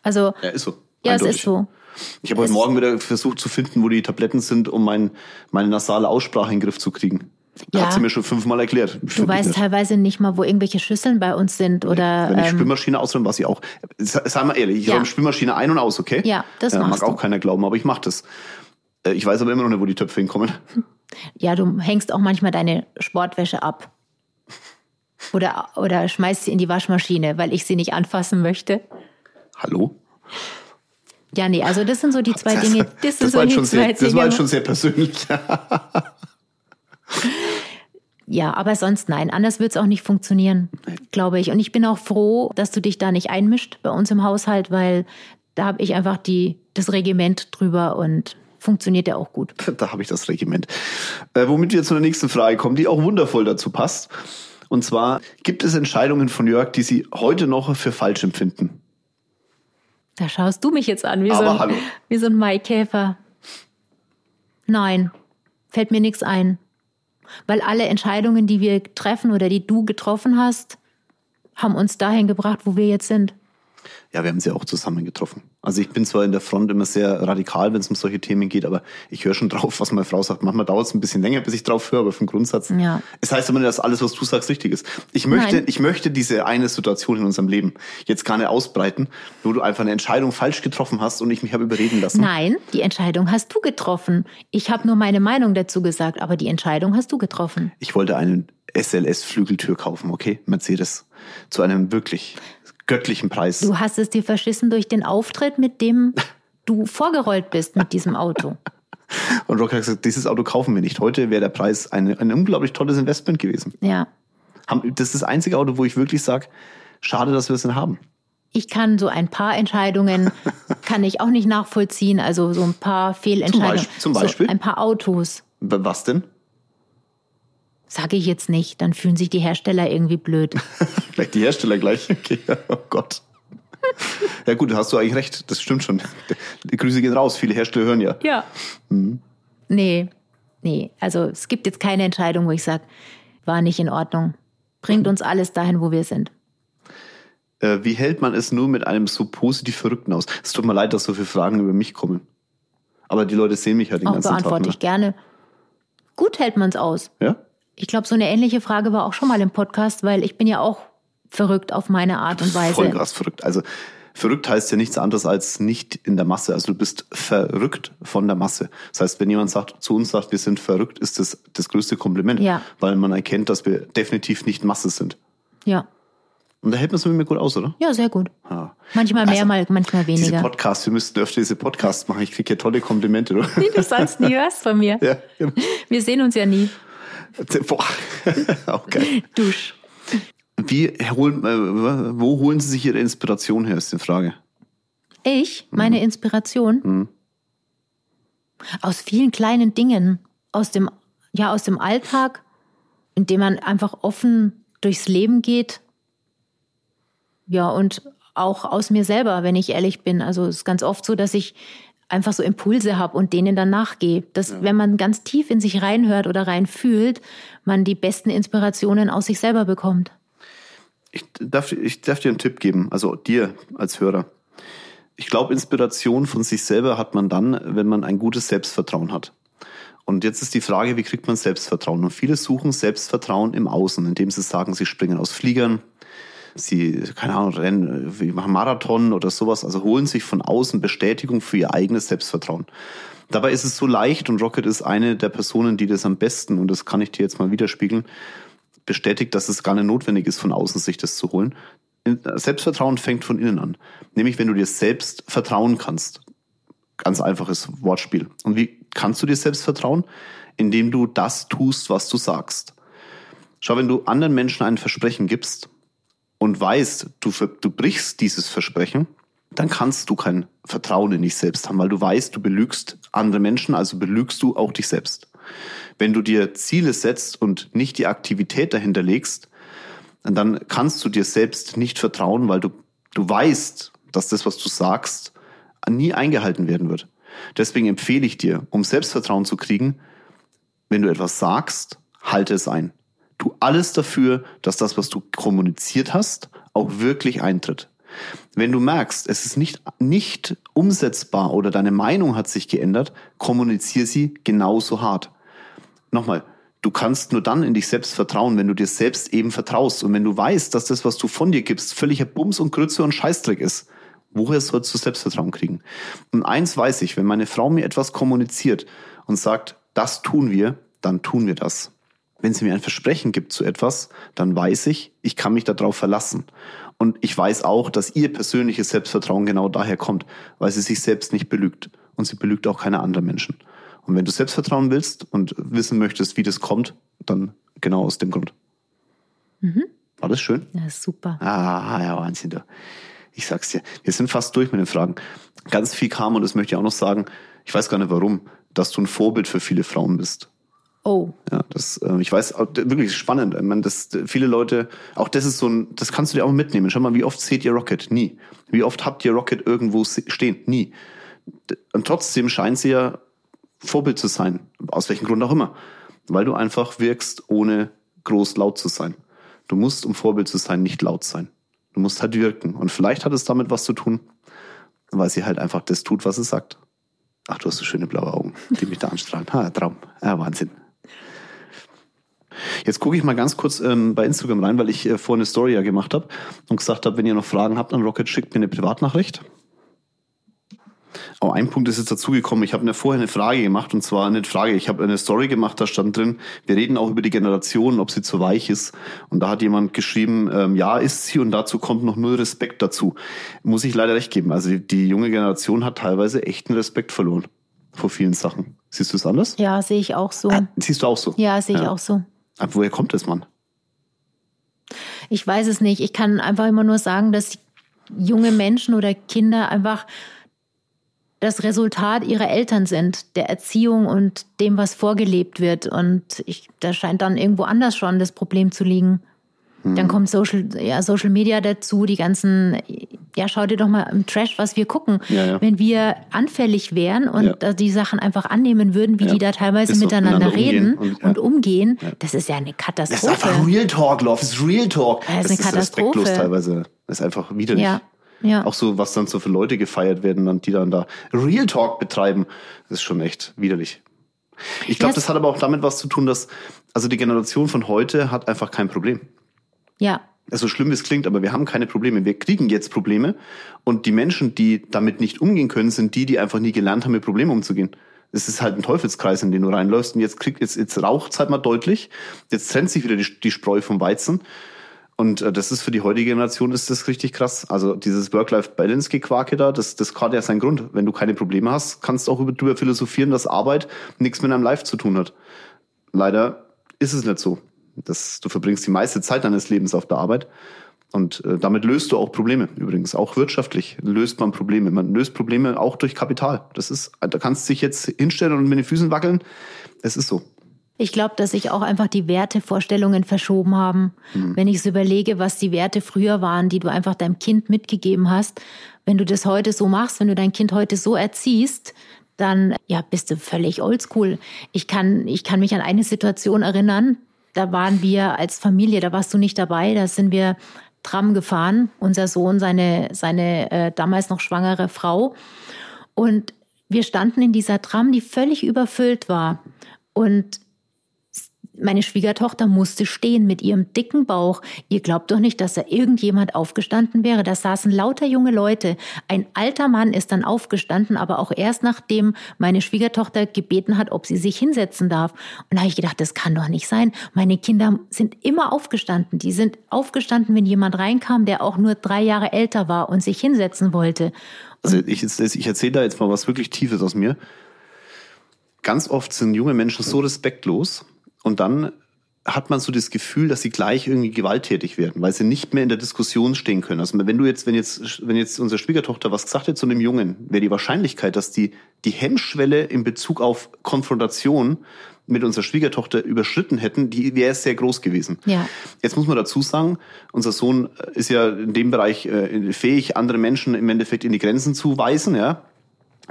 [SPEAKER 1] Also.
[SPEAKER 2] Ja, ist so.
[SPEAKER 1] Ja, Eindeutig. es ist so.
[SPEAKER 2] Ich habe heute Morgen wieder versucht zu finden, wo die Tabletten sind, um mein, meine nasale Aussprache in den Griff zu kriegen. Ja. Hat sie mir schon fünfmal erklärt.
[SPEAKER 1] Du weißt nicht. teilweise nicht mal, wo irgendwelche Schüsseln bei uns sind oder.
[SPEAKER 2] Wenn ich ähm, Spülmaschine ausräume, was ich auch. Sei mal ehrlich, ich ja. räume Spülmaschine ein und aus, okay?
[SPEAKER 1] Ja, das ja,
[SPEAKER 2] mag
[SPEAKER 1] du.
[SPEAKER 2] auch keiner glauben, aber ich mache das. Äh, ich weiß aber immer noch nicht, wo die Töpfe hinkommen.
[SPEAKER 1] Ja, du hängst auch manchmal deine Sportwäsche ab. Oder, oder schmeißt sie in die Waschmaschine, weil ich sie nicht anfassen möchte.
[SPEAKER 2] Hallo?
[SPEAKER 1] Ja, nee, also das sind so die zwei das, Dinge.
[SPEAKER 2] Das, das, war, so schon sehr, das war schon sehr persönlich.
[SPEAKER 1] ja, aber sonst nein. Anders wird es auch nicht funktionieren, glaube ich. Und ich bin auch froh, dass du dich da nicht einmischt bei uns im Haushalt, weil da habe ich einfach die, das Regiment drüber und funktioniert ja auch gut.
[SPEAKER 2] Da habe ich das Regiment. Äh, womit wir zu der nächsten Frage kommen, die auch wundervoll dazu passt. Und zwar, gibt es Entscheidungen von Jörg, die Sie heute noch für falsch empfinden?
[SPEAKER 1] Da schaust du mich jetzt an, wie, so ein, wie so ein Maikäfer. Nein, fällt mir nichts ein. Weil alle Entscheidungen, die wir treffen oder die du getroffen hast, haben uns dahin gebracht, wo wir jetzt sind.
[SPEAKER 2] Ja, wir haben sie auch zusammen getroffen. Also ich bin zwar in der Front immer sehr radikal, wenn es um solche Themen geht, aber ich höre schon drauf, was meine Frau sagt. Manchmal dauert es ein bisschen länger, bis ich drauf höre, aber vom Grundsatz.
[SPEAKER 1] Ja.
[SPEAKER 2] Es heißt immer nicht, dass alles, was du sagst, richtig ist. Ich möchte,
[SPEAKER 1] Nein.
[SPEAKER 2] ich möchte diese eine Situation in unserem Leben jetzt gar nicht ausbreiten, wo du einfach eine Entscheidung falsch getroffen hast und ich mich habe überreden lassen.
[SPEAKER 1] Nein, die Entscheidung hast du getroffen. Ich habe nur meine Meinung dazu gesagt, aber die Entscheidung hast du getroffen.
[SPEAKER 2] Ich wollte einen SLS-Flügeltür kaufen, okay? Mercedes. Zu einem wirklich göttlichen Preis.
[SPEAKER 1] Du hast es dir verschissen durch den Auftritt, mit dem du vorgerollt bist mit diesem Auto.
[SPEAKER 2] Und Rock hat gesagt, dieses Auto kaufen wir nicht. Heute wäre der Preis ein, ein unglaublich tolles Investment gewesen.
[SPEAKER 1] Ja.
[SPEAKER 2] Das ist das einzige Auto, wo ich wirklich sage, schade, dass wir es nicht haben.
[SPEAKER 1] Ich kann so ein paar Entscheidungen, kann ich auch nicht nachvollziehen. Also so ein paar Fehlentscheidungen.
[SPEAKER 2] Zum Beispiel- zum Beispiel?
[SPEAKER 1] So ein paar Autos.
[SPEAKER 2] Was denn?
[SPEAKER 1] Sage ich jetzt nicht, dann fühlen sich die Hersteller irgendwie blöd.
[SPEAKER 2] Vielleicht die Hersteller gleich. Okay, oh Gott. Ja gut, hast du eigentlich recht. Das stimmt schon. Die Grüße gehen raus. Viele Hersteller hören ja.
[SPEAKER 1] Ja. Nee, nee. Also es gibt jetzt keine Entscheidung, wo ich sage, war nicht in Ordnung. Bringt uns alles dahin, wo wir sind.
[SPEAKER 2] Äh, wie hält man es nur mit einem so positiv Verrückten aus? Es tut mir leid, dass so viele Fragen über mich kommen. Aber die Leute sehen mich ja den
[SPEAKER 1] Auch
[SPEAKER 2] ganzen Tag.
[SPEAKER 1] beantworte
[SPEAKER 2] Ne?
[SPEAKER 1] ich gerne. Gut hält man es aus.
[SPEAKER 2] Ja?
[SPEAKER 1] Ich glaube, so eine ähnliche Frage war auch schon mal im Podcast, weil ich bin ja auch verrückt auf meine Art und Weise.
[SPEAKER 2] Voll krass verrückt. Also verrückt heißt ja nichts anderes als nicht in der Masse. Also du bist verrückt von der Masse. Das heißt, wenn jemand sagt, zu uns sagt, wir sind verrückt, ist das das größte Kompliment,
[SPEAKER 1] Ja.
[SPEAKER 2] weil man erkennt, dass wir definitiv nicht Masse sind.
[SPEAKER 1] Ja.
[SPEAKER 2] Und da hält man es mit mir gut aus, oder?
[SPEAKER 1] Ja, sehr gut.
[SPEAKER 2] Ja.
[SPEAKER 1] Manchmal mehr,
[SPEAKER 2] Also,
[SPEAKER 1] mal, manchmal
[SPEAKER 2] Diese
[SPEAKER 1] weniger.
[SPEAKER 2] Podcasts, wir müssten öfter diese Podcasts machen. Ich kriege ja tolle Komplimente, oder?
[SPEAKER 1] Die du sonst nie hörst von mir.
[SPEAKER 2] ja. genau.
[SPEAKER 1] Wir sehen uns ja nie.
[SPEAKER 2] Boah. Geil.
[SPEAKER 1] Dusch.
[SPEAKER 2] Wie holen, äh, wo holen Sie sich Ihre Inspiration her, ist die Frage.
[SPEAKER 1] Ich, meine Inspiration, aus vielen kleinen Dingen, aus dem, ja, aus dem Alltag, in dem man einfach offen durchs Leben geht. Ja, und auch aus mir selber, wenn ich ehrlich bin. Also es ist ganz oft so, dass ich einfach so Impulse habe und denen dann nachgehe. Dass, wenn man ganz tief in sich reinhört oder reinfühlt, man die besten Inspirationen aus sich selber bekommt.
[SPEAKER 2] Ich darf, ich darf dir einen Tipp geben, also dir als Hörer. Ich glaube, Inspiration von sich selber hat man dann, wenn man ein gutes Selbstvertrauen hat. Und jetzt ist die Frage, wie kriegt man Selbstvertrauen? Und viele suchen Selbstvertrauen im Außen, indem sie sagen, sie springen aus Fliegern, sie, keine Ahnung, rennen, wie machen Marathon oder sowas, also holen sich von außen Bestätigung für ihr eigenes Selbstvertrauen. Dabei ist es so leicht und Rocket ist eine der Personen, die das am besten, und das kann ich dir jetzt mal widerspiegeln, bestätigt, dass es gar nicht notwendig ist, von außen sich das zu holen. Selbstvertrauen fängt von innen an. Nämlich, wenn du dir selbst vertrauen kannst. Ganz einfaches Wortspiel. Und wie kannst du dir selbst vertrauen? Indem du das tust, was du sagst. Schau, wenn du anderen Menschen ein Versprechen gibst und weißt, du, du brichst dieses Versprechen, dann kannst du kein Vertrauen in dich selbst haben, weil du weißt, du belügst andere Menschen, also belügst du auch dich selbst. Wenn du dir Ziele setzt und nicht die Aktivität dahinter legst, dann kannst du dir selbst nicht vertrauen, weil du, du weißt, dass das, was du sagst, nie eingehalten werden wird. Deswegen empfehle ich dir, um Selbstvertrauen zu kriegen, wenn du etwas sagst, halte es ein. Tu alles dafür, dass das, was du kommuniziert hast, auch wirklich eintritt. Wenn du merkst, es ist nicht, nicht umsetzbar oder deine Meinung hat sich geändert, kommuniziere sie genauso hart. Nochmal, du kannst nur dann in dich selbst vertrauen, wenn du dir selbst eben vertraust und wenn du weißt, dass das, was du von dir gibst, völliger Bums und Grütze und Scheißdreck ist. Woher sollst du Selbstvertrauen kriegen? Und eins weiß ich, wenn meine Frau mir etwas kommuniziert und sagt, das tun wir, dann tun wir das. Wenn sie mir ein Versprechen gibt zu etwas, dann weiß ich, ich kann mich darauf verlassen. Und ich weiß auch, dass ihr persönliches Selbstvertrauen genau daher kommt, weil sie sich selbst nicht belügt. Und sie belügt auch keine anderen Menschen. Und wenn du Selbstvertrauen willst und wissen möchtest, wie das kommt, dann genau aus dem Grund. War das schön?
[SPEAKER 1] Ja, super.
[SPEAKER 2] Ah, ja, Wahnsinn. Du. Ich sag's dir, wir sind fast durch mit den Fragen. Ganz viel kam, und das möchte ich auch noch sagen, ich weiß gar nicht warum, dass du ein Vorbild für viele Frauen bist.
[SPEAKER 1] Oh,
[SPEAKER 2] Ja, das, äh, ich weiß, auch, wirklich spannend. Ich meine, das, viele Leute, auch das ist so ein, das kannst du dir auch mitnehmen. Schau mal, wie oft seht ihr Rocket? Nie. Wie oft habt ihr Rocket irgendwo stehen? Nie. Und trotzdem scheint sie ja Vorbild zu sein. Aus welchem Grund auch immer. Weil du einfach wirkst, ohne groß laut zu sein. Du musst, um Vorbild zu sein, nicht laut sein. Du musst halt wirken. Und vielleicht hat es damit was zu tun, weil sie halt einfach das tut, was es sagt. Ach, du hast so schöne blaue Augen, die mich da anstrahlen. Ha, Traum. Ja, Wahnsinn. Jetzt gucke ich mal ganz kurz ähm, bei Instagram rein, weil ich äh, vorhin eine Story ja gemacht habe und gesagt habe, wenn ihr noch Fragen habt an Rocket, schickt mir eine Privatnachricht. Oh, ein Punkt ist jetzt dazugekommen. Ich habe mir vorher eine Frage gemacht und zwar eine Frage. Ich habe eine Story gemacht, da stand drin, wir reden auch über die Generation, ob sie zu weich ist. Und da hat jemand geschrieben, ähm, ja, ist sie und dazu kommt noch null Respekt dazu. Muss ich leider recht geben. Also die, die junge Generation hat teilweise echten Respekt verloren vor vielen Sachen. Siehst du es anders?
[SPEAKER 1] Ja, sehe ich auch so.
[SPEAKER 2] Äh, siehst du auch so?
[SPEAKER 1] Ja, sehe ich auch so.
[SPEAKER 2] Aber woher kommt das, Mann?
[SPEAKER 1] Ich weiß es nicht. Ich kann einfach immer nur sagen, dass junge Menschen oder Kinder einfach das Resultat ihrer Eltern sind, der Erziehung und dem, was vorgelebt wird. Und ich, da scheint dann irgendwo anders schon das Problem zu liegen. Hm. Dann kommt Social, ja, Social Media dazu, die ganzen, ja, schau dir doch mal im Trash, was wir gucken. Ja, ja. Wenn wir anfällig wären und ja. die Sachen einfach annehmen würden, wie die da teilweise Ist miteinander, reden und, und umgehen, das ist ja eine Katastrophe.
[SPEAKER 2] Das ist einfach Real Talk, Love, das ist Real Talk.
[SPEAKER 1] Das, das ist eine
[SPEAKER 2] ist Katastrophe. teilweise. Das ist einfach widerlich. Ja. Ja. Auch so, was dann so für Leute gefeiert werden, und die dann da Real Talk betreiben, das ist schon echt widerlich. Ich glaube, das hat aber auch damit was zu tun, dass, also die Generation von heute hat einfach kein Problem.
[SPEAKER 1] Ja.
[SPEAKER 2] So also schlimm wie es klingt, aber wir haben keine Probleme. Wir kriegen jetzt Probleme. Und die Menschen, die damit nicht umgehen können, sind die, die einfach nie gelernt haben, mit Problemen umzugehen. Es ist halt ein Teufelskreis, in den du reinläufst. Und jetzt kriegt, jetzt, jetzt raucht's halt mal deutlich. Jetzt trennt sich wieder die, die Spreu vom Weizen. Und äh, das ist für die heutige Generation ist das richtig krass. Also dieses Work-Life-Balance-Gequake da, das, das hat ja seinen Grund. Wenn du keine Probleme hast, kannst du auch über, darüber philosophieren, dass Arbeit nichts mit deinem Life zu tun hat. Leider ist es nicht so. Das, du verbringst die meiste Zeit deines Lebens auf der Arbeit. Und äh, damit löst du auch Probleme. Übrigens, auch wirtschaftlich löst man Probleme. Man löst Probleme auch durch Kapital. Das ist, da kannst du dich jetzt hinstellen und mit den Füßen wackeln. Es ist so.
[SPEAKER 1] Ich glaube, dass sich auch einfach die Wertevorstellungen verschoben haben. Mhm. Wenn ich so überlege, was die Werte früher waren, die du einfach deinem Kind mitgegeben hast, wenn du das heute so machst, wenn du dein Kind heute so erziehst, dann ja, bist du völlig oldschool. Ich kann, ich kann mich an eine Situation erinnern, da waren wir als Familie, da warst du nicht dabei, da sind wir Tram gefahren, unser Sohn, seine, seine äh, damals noch schwangere Frau. Und wir standen in dieser Tram, die völlig überfüllt war. Und meine Schwiegertochter musste stehen mit ihrem dicken Bauch. Ihr glaubt doch nicht, dass da irgendjemand aufgestanden wäre. Da saßen lauter junge Leute. Ein alter Mann ist dann aufgestanden, aber auch erst nachdem meine Schwiegertochter gebeten hat, ob sie sich hinsetzen darf. Und da habe ich gedacht, das kann doch nicht sein. Meine Kinder sind immer aufgestanden. Die sind aufgestanden, wenn jemand reinkam, der auch nur drei Jahre älter war und sich hinsetzen wollte.
[SPEAKER 2] Also ich, ich erzähle da jetzt mal was wirklich Tiefes aus mir. Ganz oft sind junge Menschen so respektlos, und dann hat man so das Gefühl, dass sie gleich irgendwie gewalttätig werden, weil sie nicht mehr in der Diskussion stehen können. Also wenn du jetzt, wenn jetzt, wenn jetzt unsere Schwiegertochter was gesagt hätte zu einem Jungen, wäre die Wahrscheinlichkeit, dass die, die Hemmschwelle in Bezug auf Konfrontation mit unserer Schwiegertochter überschritten hätten, die wäre sehr groß gewesen.
[SPEAKER 1] Ja.
[SPEAKER 2] Jetzt muss man dazu sagen, unser Sohn ist ja in dem Bereich äh, fähig, andere Menschen im Endeffekt in die Grenzen zu weisen, ja.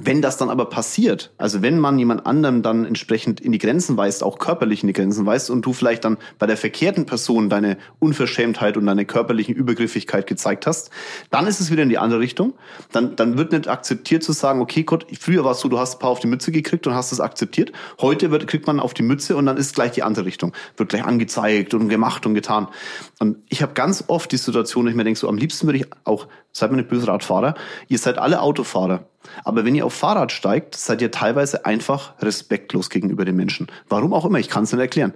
[SPEAKER 2] Wenn das dann aber passiert, also wenn man jemand anderem dann entsprechend in die Grenzen weist, auch körperlich in die Grenzen weist und du vielleicht dann bei der verkehrten Person deine Unverschämtheit und deine körperlichen Übergriffigkeit gezeigt hast, dann ist es wieder in die andere Richtung. Dann, dann wird nicht akzeptiert zu sagen, okay Gott, früher warst du, du hast ein paar auf die Mütze gekriegt und hast es akzeptiert. Heute wird, kriegt man auf die Mütze und dann ist gleich die andere Richtung. Wird gleich angezeigt und gemacht und getan. Und ich habe ganz oft die Situation, ich mir denke, so am liebsten würde ich auch, seid mir nicht böse Radfahrer, ihr seid alle Autofahrer. Aber wenn ihr auf Fahrrad steigt, seid ihr teilweise einfach respektlos gegenüber den Menschen. Warum auch immer, ich kann es nicht erklären.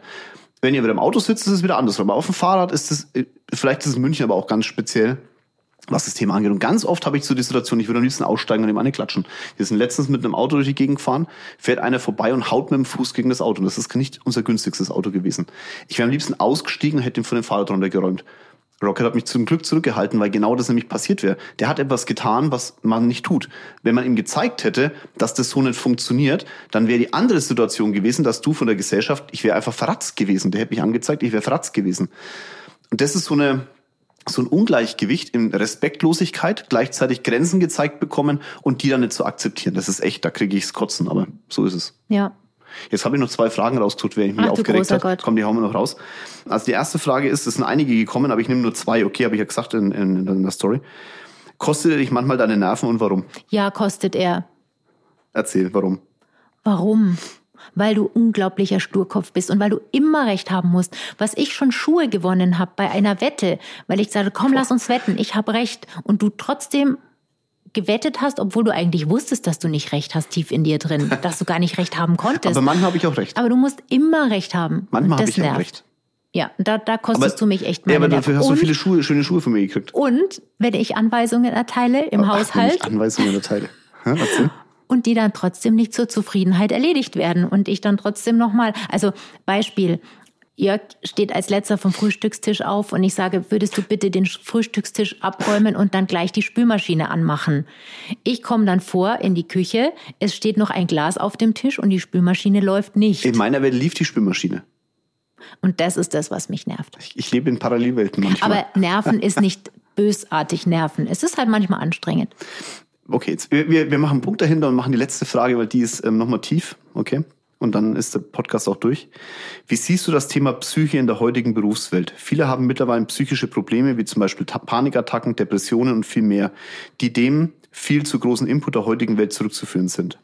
[SPEAKER 2] Wenn ihr wieder im Auto sitzt, ist es wieder anders. Aber auf dem Fahrrad ist es, vielleicht ist es in München aber auch ganz speziell, was das Thema angeht. Und ganz oft habe ich so die Situation, ich würde am liebsten aussteigen und ihm eine klatschen. Wir sind letztens mit einem Auto durch die Gegend gefahren, fährt einer vorbei und haut mit dem Fuß gegen das Auto. Und das ist nicht unser günstigstes Auto gewesen. Ich wäre am liebsten ausgestiegen und hätte ihm von dem Fahrrad runtergeräumt. Rocket hat mich zum Glück zurückgehalten, weil genau das nämlich passiert wäre. Der hat etwas getan, was man nicht tut. Wenn man ihm gezeigt hätte, dass das so nicht funktioniert, dann wäre die andere Situation gewesen, dass du von der Gesellschaft, ich wäre einfach verratzt gewesen. Der hätte mich angezeigt, ich wäre verratzt gewesen. Und das ist so eine, so ein Ungleichgewicht in Respektlosigkeit, gleichzeitig Grenzen gezeigt bekommen und die dann nicht zu akzeptieren. Das ist echt, da kriege ich's kotzen, aber so ist es.
[SPEAKER 1] Ja.
[SPEAKER 2] Jetzt habe ich noch zwei Fragen rausgesucht, wer ich mich
[SPEAKER 1] Ach,
[SPEAKER 2] aufgeregt habe.
[SPEAKER 1] Gott.
[SPEAKER 2] Komm, die hauen wir noch raus. Also die erste Frage ist, es sind einige gekommen, aber ich nehme nur zwei. Okay, habe ich ja gesagt in, in, in der Story. Kostet er dich manchmal deine Nerven und warum?
[SPEAKER 1] Ja, kostet er.
[SPEAKER 2] Erzähl, warum?
[SPEAKER 1] Warum? Weil du unglaublicher Sturkopf bist und weil du immer recht haben musst. Was ich schon Schuhe gewonnen habe bei einer Wette, weil ich sagte, komm, lass uns wetten, ich habe recht. Und du trotzdem gewettet hast, obwohl du eigentlich wusstest, dass du nicht recht hast, tief in dir drin, dass du gar nicht recht haben konntest.
[SPEAKER 2] Aber manchmal habe ich auch recht.
[SPEAKER 1] Aber du musst immer recht haben.
[SPEAKER 2] Manchmal habe ich auch recht.
[SPEAKER 1] Ja, da, da kostest du mich echt
[SPEAKER 2] Ja,
[SPEAKER 1] meine
[SPEAKER 2] aber dafür hast du viele
[SPEAKER 1] und,
[SPEAKER 2] Schuhe, schöne Schuhe von mir gekriegt.
[SPEAKER 1] und wenn ich Anweisungen erteile im
[SPEAKER 2] Ach, wenn
[SPEAKER 1] Haushalt
[SPEAKER 2] ich Anweisungen erteile. Ja,
[SPEAKER 1] und die dann trotzdem nicht zur Zufriedenheit erledigt werden und ich dann trotzdem nochmal, also Beispiel, Jörg steht als letzter vom Frühstückstisch auf und ich sage, würdest du bitte den Frühstückstisch abräumen und dann gleich die Spülmaschine anmachen. Ich komme dann vor in die Küche, es steht noch ein Glas auf dem Tisch und die Spülmaschine läuft nicht.
[SPEAKER 2] In meiner Welt lief die Spülmaschine.
[SPEAKER 1] Und das ist das, was mich nervt.
[SPEAKER 2] Ich, ich lebe in Parallelwelten manchmal.
[SPEAKER 1] Aber Nerven ist nicht bösartig Nerven. Es ist halt manchmal anstrengend.
[SPEAKER 2] Okay, jetzt, wir, wir wir machen einen Punkt dahinter und machen die letzte Frage, weil die ist ähm, nochmal tief. Okay. Und dann ist der Podcast auch durch. Wie siehst du das Thema Psyche in der heutigen Berufswelt? Viele haben mittlerweile psychische Probleme, wie zum Beispiel Ta- Panikattacken, Depressionen und viel mehr, die dem viel zu großen Input der heutigen Welt zurückzuführen sind.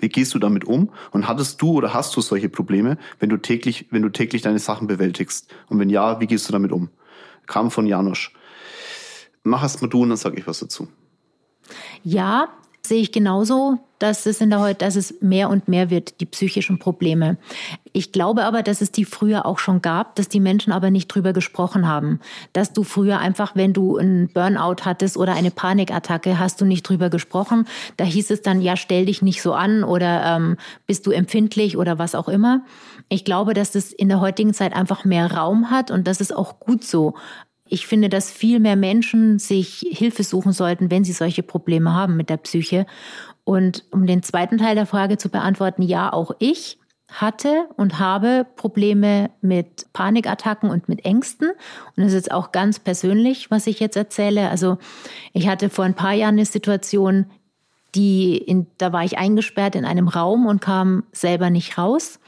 [SPEAKER 2] Wie gehst du damit um? Und hattest du oder hast du solche Probleme, wenn du täglich, wenn du täglich deine Sachen bewältigst? Und wenn ja, wie gehst du damit um? Kam von Janosch. Mach erst mal du und dann sage ich was dazu.
[SPEAKER 1] Ja, sehe ich genauso, dass es in der heute, dass es mehr und mehr wird, die psychischen Probleme. Ich glaube aber, dass es die früher auch schon gab, dass die Menschen aber nicht drüber gesprochen haben. Dass du früher einfach, wenn du einen Burnout hattest oder eine Panikattacke, hast du nicht drüber gesprochen. Da hieß es dann, ja, stell dich nicht so an oder ähm, bist du empfindlich oder was auch immer. Ich glaube, dass es in der heutigen Zeit einfach mehr Raum hat und das ist auch gut so. Ich finde, dass viel mehr Menschen sich Hilfe suchen sollten, wenn sie solche Probleme haben mit der Psyche. Und um den zweiten Teil der Frage zu beantworten, ja, auch ich hatte und habe Probleme mit Panikattacken und mit Ängsten. Und das ist jetzt auch ganz persönlich, was ich jetzt erzähle. Also ich hatte vor ein paar Jahren eine Situation, die in, da war ich eingesperrt in einem Raum und kam selber nicht raus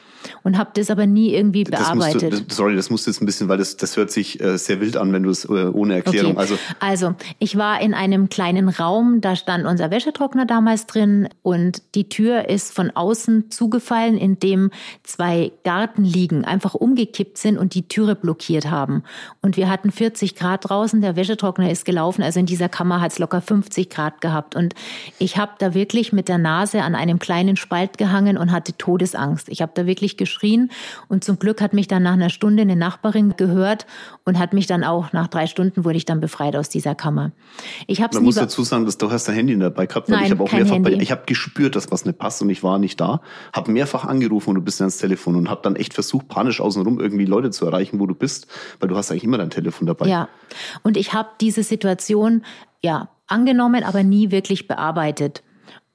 [SPEAKER 1] und habe das aber nie irgendwie
[SPEAKER 2] Das musst
[SPEAKER 1] bearbeitet.
[SPEAKER 2] du, das, sorry, das musst du jetzt ein bisschen, weil das, das hört sich äh, sehr wild an, wenn du es äh, ohne Erklärung.
[SPEAKER 1] Okay.
[SPEAKER 2] Also
[SPEAKER 1] also, ich war in einem kleinen Raum, da stand unser Wäschetrockner damals drin und die Tür ist von außen zugefallen, in dem zwei Gartenliegen einfach umgekippt sind und die Türe blockiert haben. Und wir hatten 40 Grad draußen, der Wäschetrockner ist gelaufen, also in dieser Kammer hat es locker 50 Grad gehabt. Und ich habe da wirklich mit der Nase an einem kleinen Spalt gehangen und hatte Todesangst. Ich habe da wirklich geschrien und zum Glück hat mich dann nach einer Stunde eine Nachbarin gehört und hat mich dann auch, nach drei Stunden wurde ich dann befreit aus dieser Kammer. Ich habe
[SPEAKER 2] man muss dazu sagen, dass du hast dein Handy dabei gehabt, weil
[SPEAKER 1] Nein,
[SPEAKER 2] ich habe auch mehrfach bei, ich habe gespürt, dass was nicht passt und ich war nicht da, habe mehrfach angerufen und du bist ans Telefon und habe dann echt versucht, panisch außenrum irgendwie Leute zu erreichen, wo du bist, weil du hast eigentlich immer dein Telefon dabei.
[SPEAKER 1] Ja, und ich habe diese Situation ja angenommen, aber nie wirklich bearbeitet.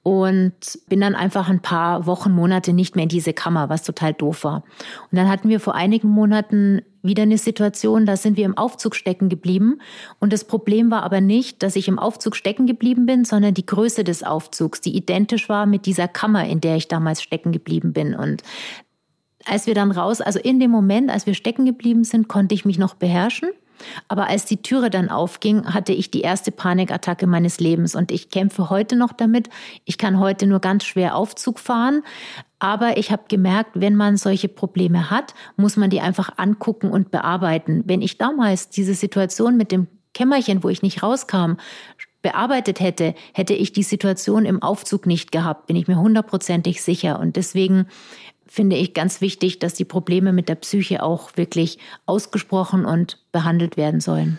[SPEAKER 1] Und bin dann einfach ein paar Wochen, Monate nicht mehr in diese Kammer, was total doof war. Und dann hatten wir vor einigen Monaten wieder eine Situation, da sind wir im Aufzug stecken geblieben. Und das Problem war aber nicht, dass ich im Aufzug stecken geblieben bin, sondern die Größe des Aufzugs, die identisch war mit dieser Kammer, in der ich damals stecken geblieben bin. Und als wir dann raus, also in dem Moment, als wir stecken geblieben sind, konnte ich mich noch beherrschen. Aber als die Türe dann aufging, hatte ich die erste Panikattacke meines Lebens und ich kämpfe heute noch damit. Ich kann heute nur ganz schwer Aufzug fahren, aber ich habe gemerkt, wenn man solche Probleme hat, muss man die einfach angucken und bearbeiten. Wenn ich damals diese Situation mit dem Kämmerchen, wo ich nicht rauskam, bearbeitet hätte, hätte ich die Situation im Aufzug nicht gehabt, bin ich mir hundertprozentig sicher. Und deswegen finde ich ganz wichtig, dass die Probleme mit der Psyche auch wirklich ausgesprochen und behandelt werden sollen.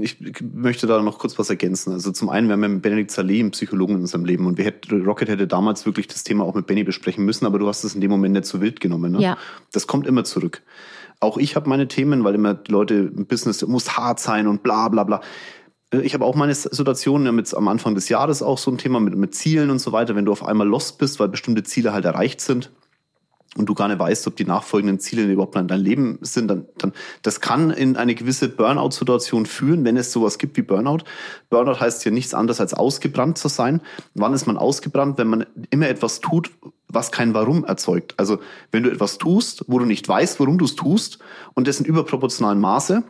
[SPEAKER 2] Ich möchte da noch kurz was ergänzen. Also zum einen, wir haben ja mit Benedikt Saleh einen Psychologen in unserem Leben und hätte, Rocket hätte damals wirklich das Thema auch mit Benny besprechen müssen, aber du hast es in dem Moment nicht so wild genommen. Ne?
[SPEAKER 1] Ja.
[SPEAKER 2] Das kommt immer zurück. Auch ich habe meine Themen, weil immer die Leute im Business muss hart sein und bla bla bla. Ich habe auch meine Situationen ja mit am Anfang des Jahres auch so ein Thema mit, mit Zielen und so weiter, wenn du auf einmal lost bist, weil bestimmte Ziele halt erreicht sind und du gar nicht weißt, ob die nachfolgenden Ziele überhaupt in dein Leben sind, dann, dann das kann in eine gewisse Burnout-Situation führen, wenn es sowas gibt wie Burnout. Burnout heißt ja nichts anderes als ausgebrannt zu sein. Wann ist man ausgebrannt? Wenn man immer etwas tut, was kein Warum erzeugt. Also wenn du etwas tust, wo du nicht weißt, warum du es tust und das in überproportionalen Maße,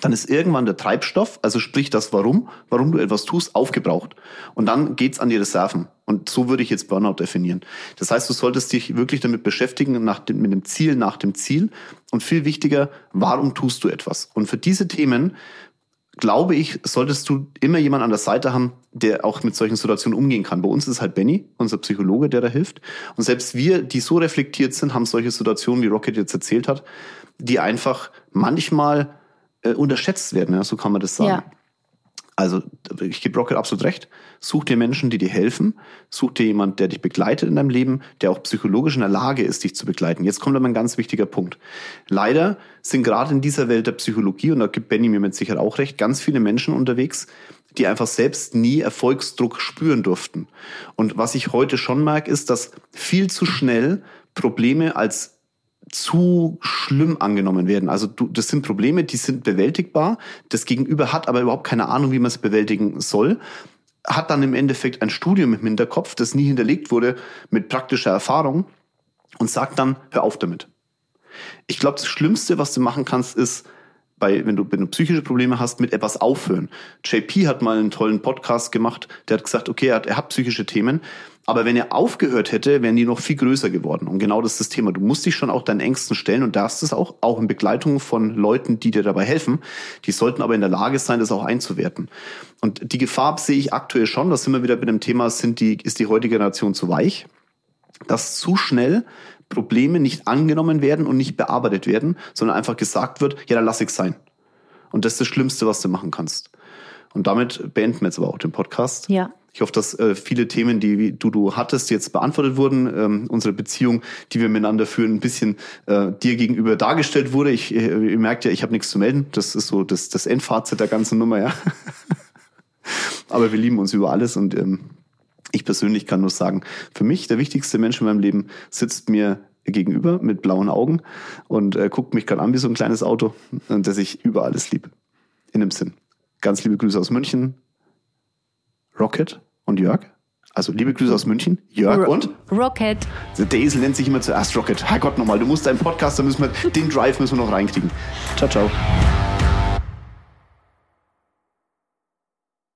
[SPEAKER 2] dann ist irgendwann der Treibstoff, also sprich das Warum, warum du etwas tust, aufgebraucht. Und dann geht's an die Reserven. Und so würde ich jetzt Burnout definieren. Das heißt, du solltest dich wirklich damit beschäftigen, nach dem, mit dem Ziel, nach dem Ziel. Und viel wichtiger, warum tust du etwas? Und für diese Themen, glaube ich, solltest du immer jemanden an der Seite haben, der auch mit solchen Situationen umgehen kann. Bei uns ist halt Benny, unser Psychologe, der da hilft. Und selbst wir, die so reflektiert sind, haben solche Situationen, wie Rocket jetzt erzählt hat, die einfach manchmal äh, unterschätzt werden, ja, so kann man das sagen. Ja. Also ich gebe Rocket absolut recht. Such dir Menschen, die dir helfen. Such dir jemand, der dich begleitet in deinem Leben, der auch psychologisch in der Lage ist, dich zu begleiten. Jetzt kommt aber ein ganz wichtiger Punkt. Leider sind gerade in dieser Welt der Psychologie, und da gibt Benny mir mit Sicherheit auch recht, ganz viele Menschen unterwegs, die einfach selbst nie Erfolgsdruck spüren durften. Und was ich heute schon merke, ist, dass viel zu schnell Probleme als zu schlimm angenommen werden. Also du, das sind Probleme, die sind bewältigbar. Das Gegenüber hat aber überhaupt keine Ahnung, wie man es bewältigen soll. Hat dann im Endeffekt ein Studium im Hinterkopf, das nie hinterlegt wurde mit praktischer Erfahrung und sagt dann, hör auf damit. Ich glaube, das Schlimmste, was du machen kannst, ist, bei, wenn du, wenn du psychische Probleme hast, mit etwas aufhören. JP hat mal einen tollen Podcast gemacht, der hat gesagt, okay, er hat, er hat psychische Themen, aber wenn er aufgehört hätte, wären die noch viel größer geworden. Und genau das ist das Thema. Du musst dich schon auch deinen Ängsten stellen und darfst es auch, auch in Begleitung von Leuten, die dir dabei helfen. Die sollten aber in der Lage sein, das auch einzuwerten. Und die Gefahr sehe ich aktuell schon, das sind wir wieder mit dem Thema, sind die, ist die heutige Generation zu weich? Dass zu schnell Probleme nicht angenommen werden und nicht bearbeitet werden, sondern einfach gesagt wird, ja, dann lass ich sein. Und das ist das Schlimmste, was du machen kannst. Und damit beenden wir jetzt aber auch den Podcast.
[SPEAKER 1] Ja.
[SPEAKER 2] Ich hoffe, dass äh, viele Themen, die du, du hattest, jetzt beantwortet wurden. Ähm, unsere Beziehung, die wir miteinander führen, ein bisschen äh, dir gegenüber dargestellt wurde. Ich, äh, ihr merkt ja, ich habe nichts zu melden. Das ist so das, das Endfazit der ganzen Nummer, ja. Aber wir lieben uns über alles und ähm, ich persönlich kann nur sagen, für mich der wichtigste Mensch in meinem Leben sitzt mir gegenüber mit blauen Augen und äh, guckt mich gerade an wie so ein kleines Auto, und das ich über alles liebe. In dem Sinn. Ganz liebe Grüße aus München. Rocket und Jörg. Also liebe Grüße aus München, Jörg Ro und
[SPEAKER 1] Rocket.
[SPEAKER 2] Der Esel nennt sich immer zuerst Rocket. Herrgott nochmal, du musst deinen Podcast, da müssen wir den Drive müssen wir noch reinkriegen. Ciao, ciao.